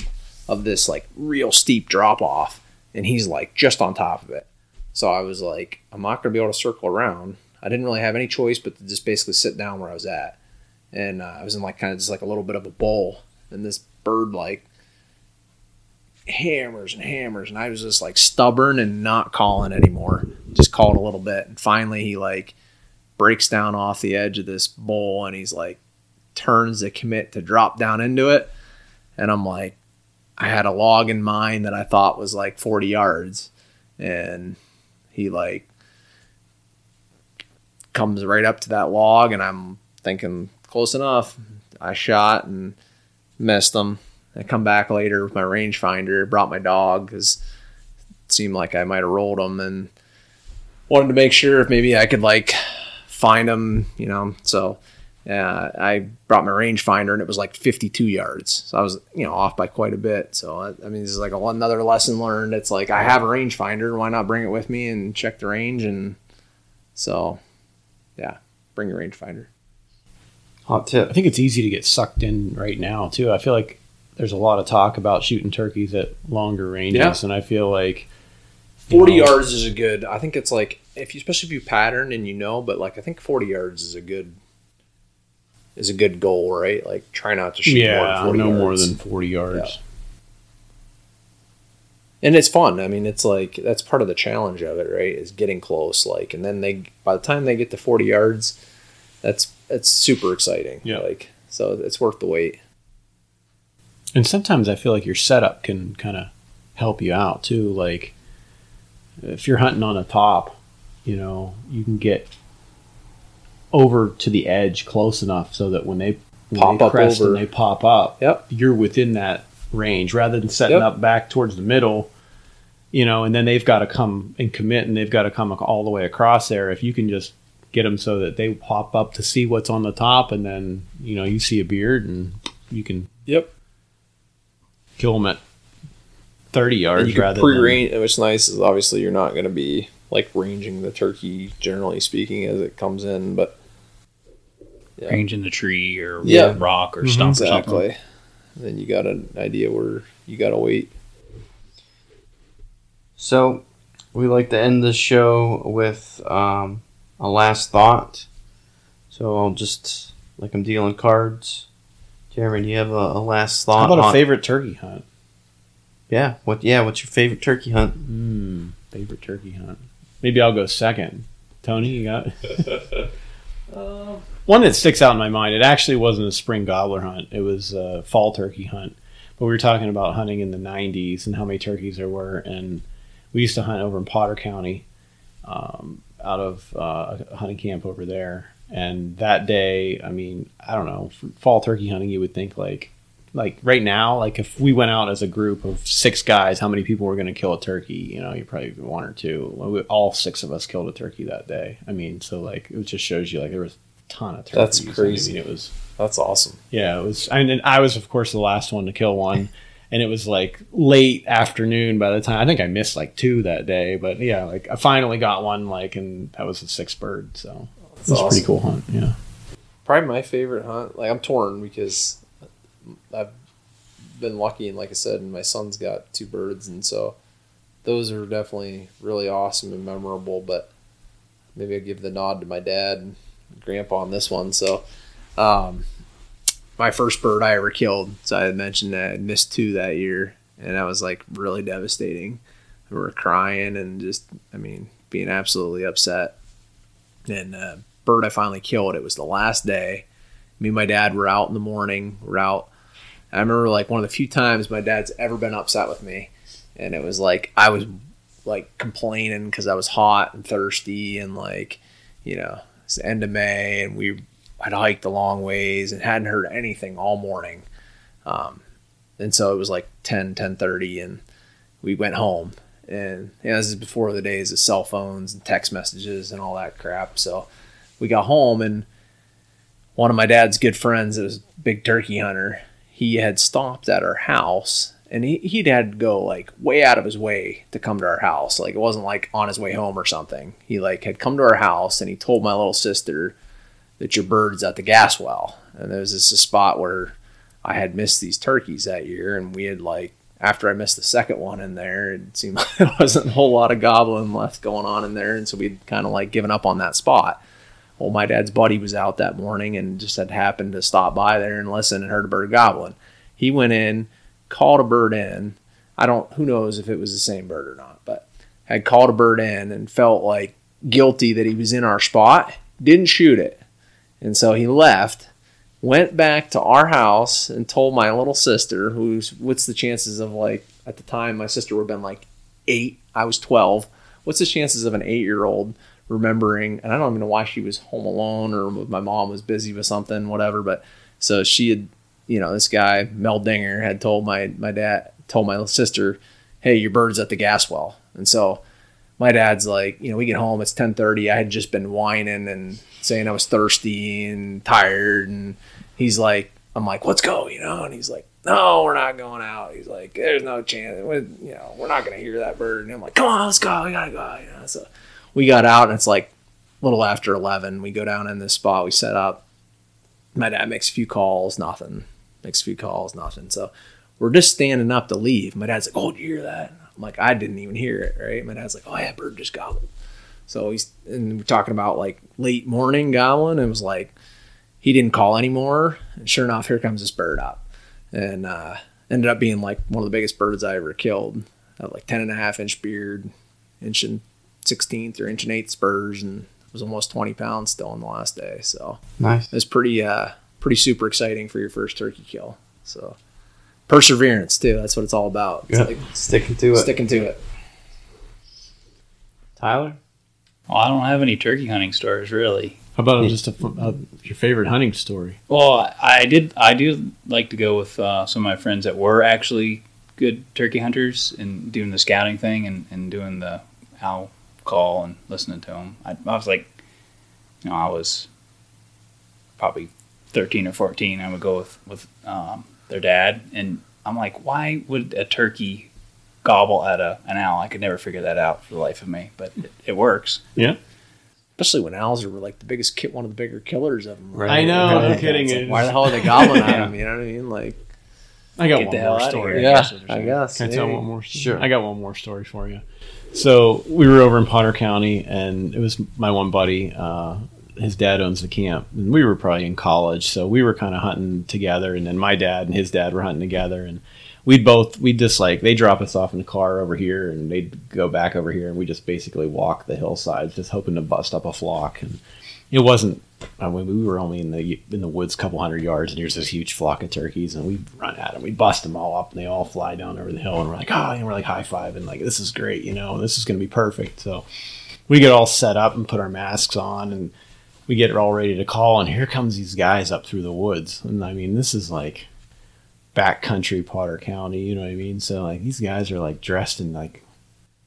of this like real steep drop off, and he's like just on top of it. So I was like, I'm not gonna be able to circle around. I didn't really have any choice but to just basically sit down where I was at, and uh, I was in like kind of just like a little bit of a bowl, and this bird like hammers and hammers, and I was just like stubborn and not calling anymore. Just called a little bit, and finally he like breaks down off the edge of this bowl, and he's like turns to commit to drop down into it, and I'm like, I had a log in mind that I thought was like 40 yards, and he like comes right up to that log, and I'm thinking close enough. I shot and missed him. I come back later with my rangefinder, brought my dog because it seemed like I might have rolled him, and wanted to make sure if maybe I could like find him, you know. So yeah, I brought my rangefinder, and it was like 52 yards. So I was you know off by quite a bit. So I, I mean, this is like a, another lesson learned. It's like I have a rangefinder, why not bring it with me and check the range? And so yeah, bring your rangefinder. Hot tip. I think it's easy to get sucked in right now too. I feel like there's a lot of talk about shooting turkeys at longer ranges, Yeah. and I feel like 40 know, yards is a good i think it's like if you especially if you pattern and you know but like i think 40 yards is a good is a good goal right like try not to shoot more Yeah, than 40 no more yards. than 40 yards. and it's fun i mean it's like that's part of the challenge of it right is getting close like and then they by the time they get to 40 yards that's it's super exciting Yeah. like so it's worth the wait And sometimes I feel like your setup can kind of help you out too. Like if you're hunting on a top, you know, you can get over to the edge close enough so that when they when Pop they up crest over. and they pop up, Yep. you're within that range rather than setting Yep. up back towards the middle. You know, and then they've got to come and commit, and they've got to come all the way across there. If you can just get them so that they pop up to see what's on the top, and then you know you see a beard, and you can yep kill them at 30 yards and you can rather pre-range what's nice is obviously you're not going to be like ranging the turkey generally speaking as it comes in but Yeah. Range in the tree or Yeah. rock or stump or something. exactly then you got an idea where you got to wait So, we like to end the show with um, a last thought. So I'll just like I'm dealing cards. Jeremy, do you have a, a last thought? How about a favorite turkey hunt? Yeah. What? Yeah. What's your favorite turkey hunt? Hmm, favorite turkey hunt. Maybe I'll go second. Tony, you got (laughs) one that sticks out in my mind. It actually wasn't a spring gobbler hunt. It was a fall turkey hunt. But we were talking about hunting in the '90s and how many turkeys there were, and we used to hunt over in Potter County, um, out of uh, a hunting camp over there. And that day, I mean, I don't know, fall turkey hunting, you would think like, like right now, like if we went out as a group of six guys, how many people were going to kill a turkey? You know, you probably one or two. All six of us killed a turkey that day. I mean, so like it just shows you like there was a ton of turkeys. That's crazy. I mean, it was That's awesome. yeah, it was. I mean, I was of course the last one to kill one, (laughs) and it was like late afternoon by the time. I think I missed like two that day, but yeah, like I finally got one, like, and that was a six bird. So it was a pretty cool hunt. Yeah. Probably my favorite hunt. Like I'm torn because I've been lucky, and like I said, my son's got two birds, and so those are definitely really awesome and memorable. But maybe I give the nod to my dad and grandpa on this one. So, um, my first bird I ever killed. So I had mentioned that I missed two that year, and that was like really devastating. We were crying and just, I mean, being absolutely upset. And uh, bird I finally killed, it was the last day. Me and my dad were out in the morning. We're out. I remember like one of the few times my dad's ever been upset with me, and it was like I was like complaining because I was hot and thirsty and like, you know, it's the end of May and we had hiked a long ways and hadn't heard anything all morning. Um, and so it was like 10, 10.30 and we went home. And you know, this is before the days of cell phones and text messages and all that crap. So we got home and one of my dad's good friends was a big turkey hunter, he had stopped at our house and he, he'd had to go like way out of his way to come to our house. Like it wasn't like on his way home or something. He like had come to our house and he told my little sister that your bird's at the gas well. And there was this spot where I had missed these turkeys that year and we had like after I missed the second one in there, it seemed (laughs) like there wasn't a whole lot of gobbling left going on in there. And so we'd kind of like given up on that spot. Well, my dad's buddy was out that morning and just had happened to stop by there and listen and heard a bird gobbling. He went in, called a bird in. I don't, who knows if it was the same bird or not, but had called a bird in and felt like guilty that he was in our spot, didn't shoot it. And so he left, went back to our house and told my little sister, who's, what's the chances of like, at the time, my sister would have been like eight, I was 12. What's the chances of an eight year old remembering? And I don't even know why she was home alone or my mom was busy with something, whatever. But so she had, you know, this guy, Mel Dinger, had told my, my dad, told my sister, hey, your bird's at the gas well. And so my dad's like, you know, we get home, it's 1030. I had just been whining and saying I was thirsty and tired. And he's like, I'm like, let's go, you know? And he's like, no, we're not going out. He's like, there's no chance. We, you know, we're not going to hear that bird. And I'm like, come on, let's go. We got to go. You know? So we got out and it's like a little after 11. We go down in this spot. We set up. My dad makes a few calls, nothing. Makes a few calls, nothing. So we're just standing up to leave. My dad's like, oh, did you hear that? I'm like, I didn't even hear it, right? My dad's like, oh, yeah, bird just gobbled. So he's, and we're talking about like late morning gobbling. And it was like, he didn't call anymore. And sure enough, here comes this bird up. And uh, ended up being like one of the biggest birds I ever killed. Like 10 and a half inch beard, inch and 16th or inch and eighth spurs, and it was almost 20 pounds still on the last day. So Nice. it was pretty, uh, pretty super exciting for your first turkey kill. So perseverance too. That's what it's all about. It's Yeah. like Sticking to it. sticking to it. Tyler? Well, I don't have any turkey hunting stories really. How about just a, uh, your favorite hunting story? Well, I did. I do like to go with uh, some of my friends that were actually good turkey hunters and doing the scouting thing and, and doing the owl call and listening to them. I, I was like, you know, I was probably thirteen or fourteen. I would go with with um, their dad, and I'm like, why would a turkey gobble at a an owl? I could never figure that out for the life of me, but it, it works. Yeah. Especially when owls are like the biggest, ki- one of the bigger killers of them. Right. I know, no It's kidding. like, why the hell are they gobbling at them? You know what I mean? Like, I got Get one more story. here. yeah, guess I guess. Can I tell Hey. one more? Story? Sure. I got one more story for you. So we were over in Potter County, and it was my one buddy. Uh, his dad owns the camp, and we were probably in college, so we were kind of hunting together. And then my dad and his dad were hunting together, and we'd both we'd just like they drop us off in the car over here, and they'd go back over here, and we just basically walk the hillsides, just hoping to bust up a flock. And it wasn't. I mean, we were only in the in the woods, a couple hundred yards, and there's this huge flock of turkeys, and we run at them, we bust them all up, and they all fly down over the hill, and we're like, oh, and we're like high fiving, like this is great, you know, this is going to be perfect. So we get all set up and put our masks on and we get all ready to call and here comes these guys up through the woods. And i mean this is like backcountry potter county you know what i mean? So like these guys are like dressed in like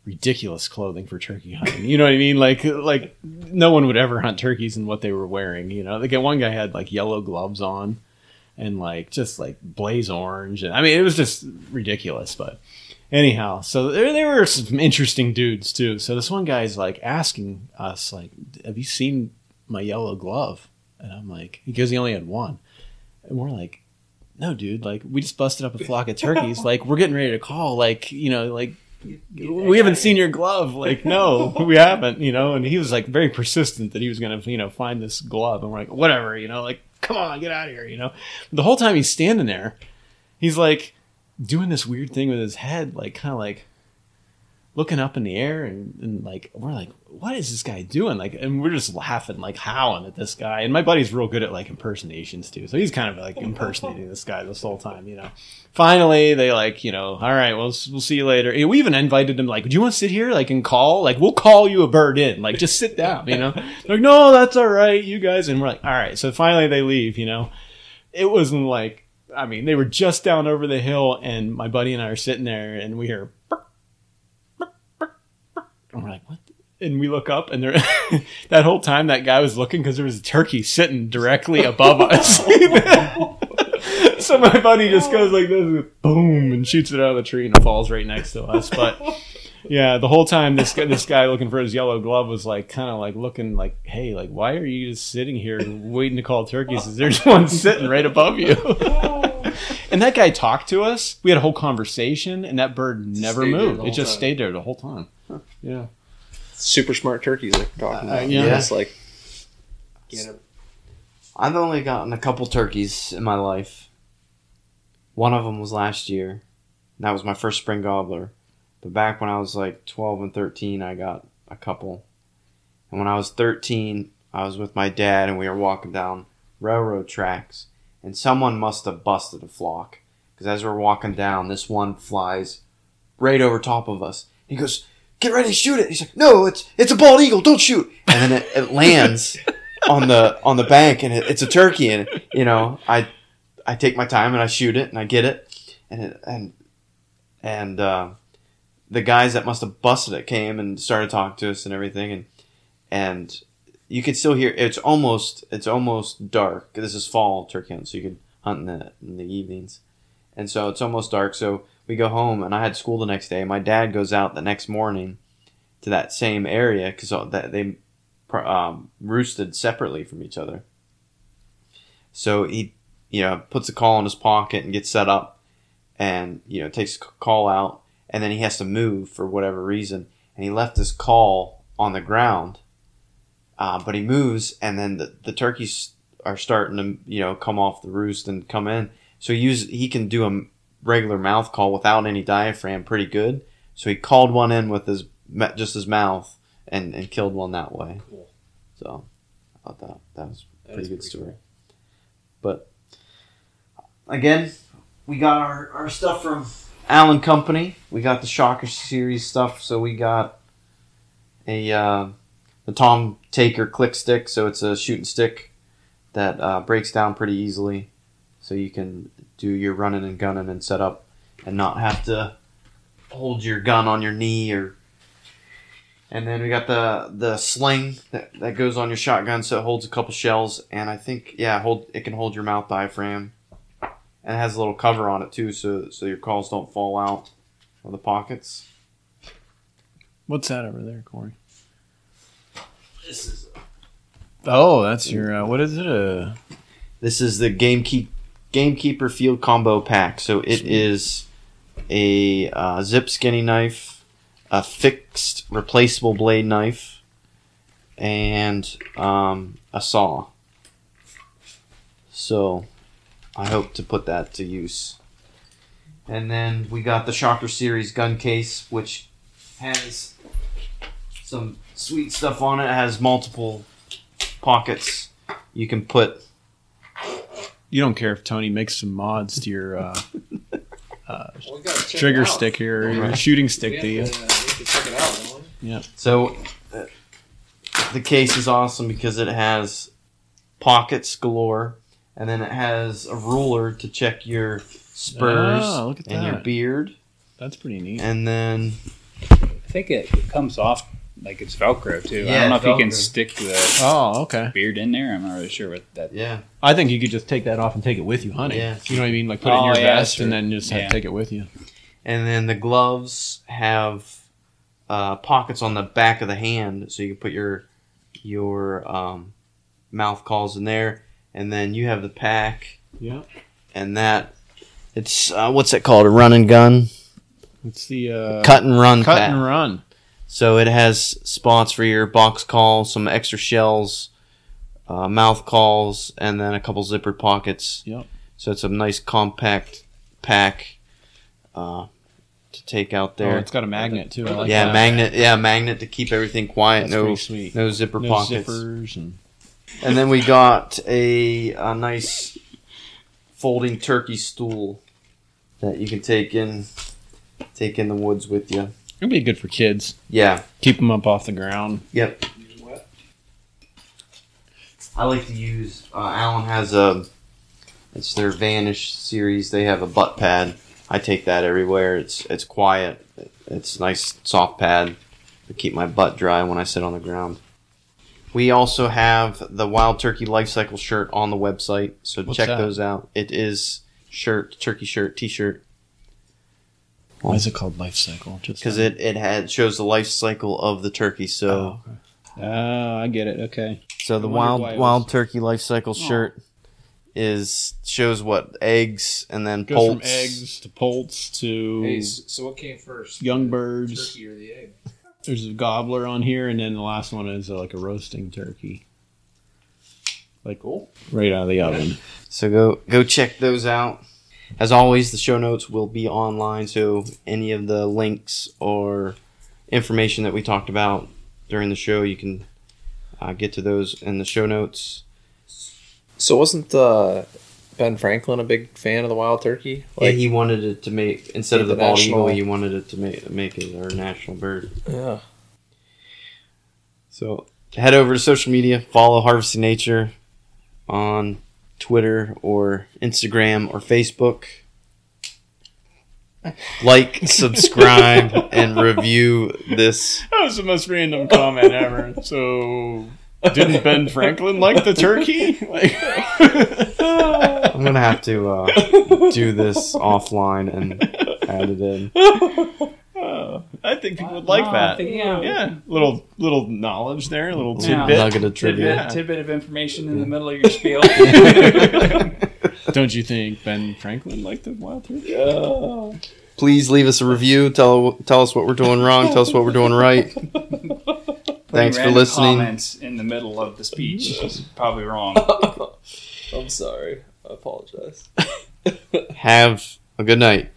ridiculous clothing for turkey hunting. You know what i mean? Like like no one would ever hunt turkeys in what they were wearing you know? Like one guy had like yellow gloves on and like just like blaze orange. And i mean it was just ridiculous but anyhow so there, there were some interesting dudes too. So this one guy's like asking us like have you seen my yellow glove? And i'm like because he only had one. And we're like no dude. Like we just busted up a flock of turkeys. (laughs) Like we're getting ready to call. Like you know like we haven't seen your glove like no (laughs) we haven't you know and he was like very persistent that he was gonna you know find this glove and we're like whatever you know like come on get out of here you know? The whole time he's standing there he's like doing this weird thing with his head like kind of like looking up in the air and, and like we're like what is this guy doing? Like and we're just laughing like howling at this guy. And my buddy's real good at like impersonations too. So he's kind of like impersonating this guy this whole time you know. Finally they like you know all right well we'll see you later. We even invited him like do you want to sit here like and call? Like we'll call you a bird in. Like just sit down you know. (laughs) They're like no that's all right you guys. And we're like all right. So finally they leave you know. It wasn't like i mean they were just down over the hill and my buddy and i are sitting there and we hear and we're like what and we look up and there (laughs) that whole time that guy was looking because there was a turkey sitting directly above us. (laughs) (laughs) So my buddy just goes like this boom and shoots it out of the tree and it falls right next to us. But yeah the whole time this guy, this guy looking for his yellow glove was like kind of like looking like hey like why are you just sitting here waiting to call turkeys? Is there's one sitting right above you? And that guy talked to us. We had a whole conversation and that bird never stayed there the moved. It just time. stayed there the whole time yeah Super smart turkeys they're talking Uh, about. yeah. It's like get 'em. I've only gotten a couple turkeys in my life. One of them was last year. and That was my first spring gobbler. But back when I was like 12 and 13, I got a couple. And when I was 13, I was with my dad and we were walking down railroad tracks. And someone must have busted a flock. Because as we're walking down, this one flies right over top of us. He goes, Get ready to shoot it. He's like, No, it's it's a bald eagle. Don't shoot. And then it, it lands (laughs) on the on the bank and it, it's a turkey and you know I I take my time and I shoot it and I get it and it, and and uh, the guys that must have busted it came and started talking to us and everything and and you could still hear it's almost it's almost dark this is fall turkey hunt so you can hunt in the in the evenings and so it's almost dark so we go home and I had school the next day my dad goes out the next morning to that same area because that they um, roosted separately from each other. So he, you know, puts a call in his pocket and gets set up, and you know takes call out, and then he has to move for whatever reason, and he left his call on the ground, uh, but he moves, and then the, the turkeys are starting to you know come off the roost and come in. So he use he can do a regular mouth call without any diaphragm pretty good. So he called one in with his just his mouth and, and killed one that way. Cool. So I thought that that was That pretty good pretty story. But again, we got our, our stuff from Allen Company. We got the Shocker series stuff. So we got a uh, the Tom Taker click stick. So it's a shooting stick that uh, breaks down pretty easily. So you can do your running and gunning and set up and not have to hold your gun on your knee or and then we got the the sling that, that goes on your shotgun so it holds a couple shells and I think yeah hold it can hold your mouth diaphragm. And it has a little cover on it too so so your calls don't fall out of the pockets. what's that over there Kory? This is oh that's your uh, what is it uh? This is the Gamekeep Gamekeeper Field Combo Pack. So it is a uh, zip skinny knife, a fixed replaceable blade knife, and um, a saw. So I hope to put that to use. And then we got the Shocker Series gun case, which has some sweet stuff on it. It has multiple pockets. You can put you don't care if tony makes some mods to your uh, (laughs) uh, Well, we gotta check it trigger stick here or your shooting stick have do you. to, uh, we have to check it out, don't? So, uh, the case is awesome because it has pockets galore, and then it has a ruler to check your spurs Oh, look at and your beard, That's pretty neat. and then I think it, it comes off like it's Velcro too. I don't know if you can stick the Oh, okay. beard in there. I'm not really sure what that. yeah, I think you could just take that off and take it with you hunting. Yeah. You know what I mean? Like put it in Oh, your yeah, vest and then just have Yeah. take it with you. and then the gloves have uh, pockets on the back of the hand, so you can put your your um, mouth calls in there, and then you have the pack, Yeah. and that it's uh, what's it called? A run and gun, It's the uh, cut and run cut pack. and run. So it has spots for your box call, some extra shells, uh, mouth calls, and then a couple zippered pockets. Yep. So it's a nice compact pack uh, to take out there. Oh, it's got a magnet too. I like yeah, that. magnet. Yeah, magnet to keep everything quiet. That's no, sweet. no zipper No pockets. zippers and And then we got a, a nice folding turkey stool that you can take in take in the woods with you. It'd be good for kids. Yeah. Keep them up off the ground. Yep. I like to use. Uh, Allen has a. It's their Vanish series. They have a butt pad. I take that everywhere. It's it's quiet. It's nice soft pad to keep my butt dry when I sit on the ground. We also have the Wild Turkey Life Cycle shirt on the website, so What's check that? those out. It is shirt, turkey shirt, t-shirt, Why is it called life cycle? Just because it it had shows the life cycle of the turkey. So. Oh, okay. Oh, I get it. Okay. So the wild wild turkey life cycle shirt is shows what eggs and then Goes poults. from eggs to poults to Hey, so what came first? young birds. Turkey or the egg? There's a gobbler on here, and then the last one is uh, like a roasting turkey, like oh, right out of the oven. So go go check those out. As always, the show notes will be online, so any of the links or information that we talked about during the show, you can uh, get to those in the show notes. So wasn't uh, Ben Franklin a big fan of the wild turkey? yeah, he wanted it to make instead of the bald International- eagle, he wanted it to make make it our national bird. yeah. So head over to social media, follow Harvesting Nature on Twitter or Instagram or Facebook. Like, (laughs) subscribe, and review this. That was the most random comment ever. So, didn't Ben Franklin like the turkey? Like, (laughs) I'm gonna have to uh, do this offline and add it in. (laughs) Oh, I think people would like Wow, that. think- yeah. yeah, little little knowledge there, a little Yeah. tidbit. Nugget of trivia. Tidbit, tidbit of information in the middle of your spiel. (laughs) Don't you think Ben Franklin liked the wild turkey? Please leave us a review. Tell tell us what we're doing wrong. Tell us what we're doing right. (laughs) Thanks for listening. Comments in the middle of the speech is probably wrong. (laughs) I'm sorry. I apologize. Have a good night.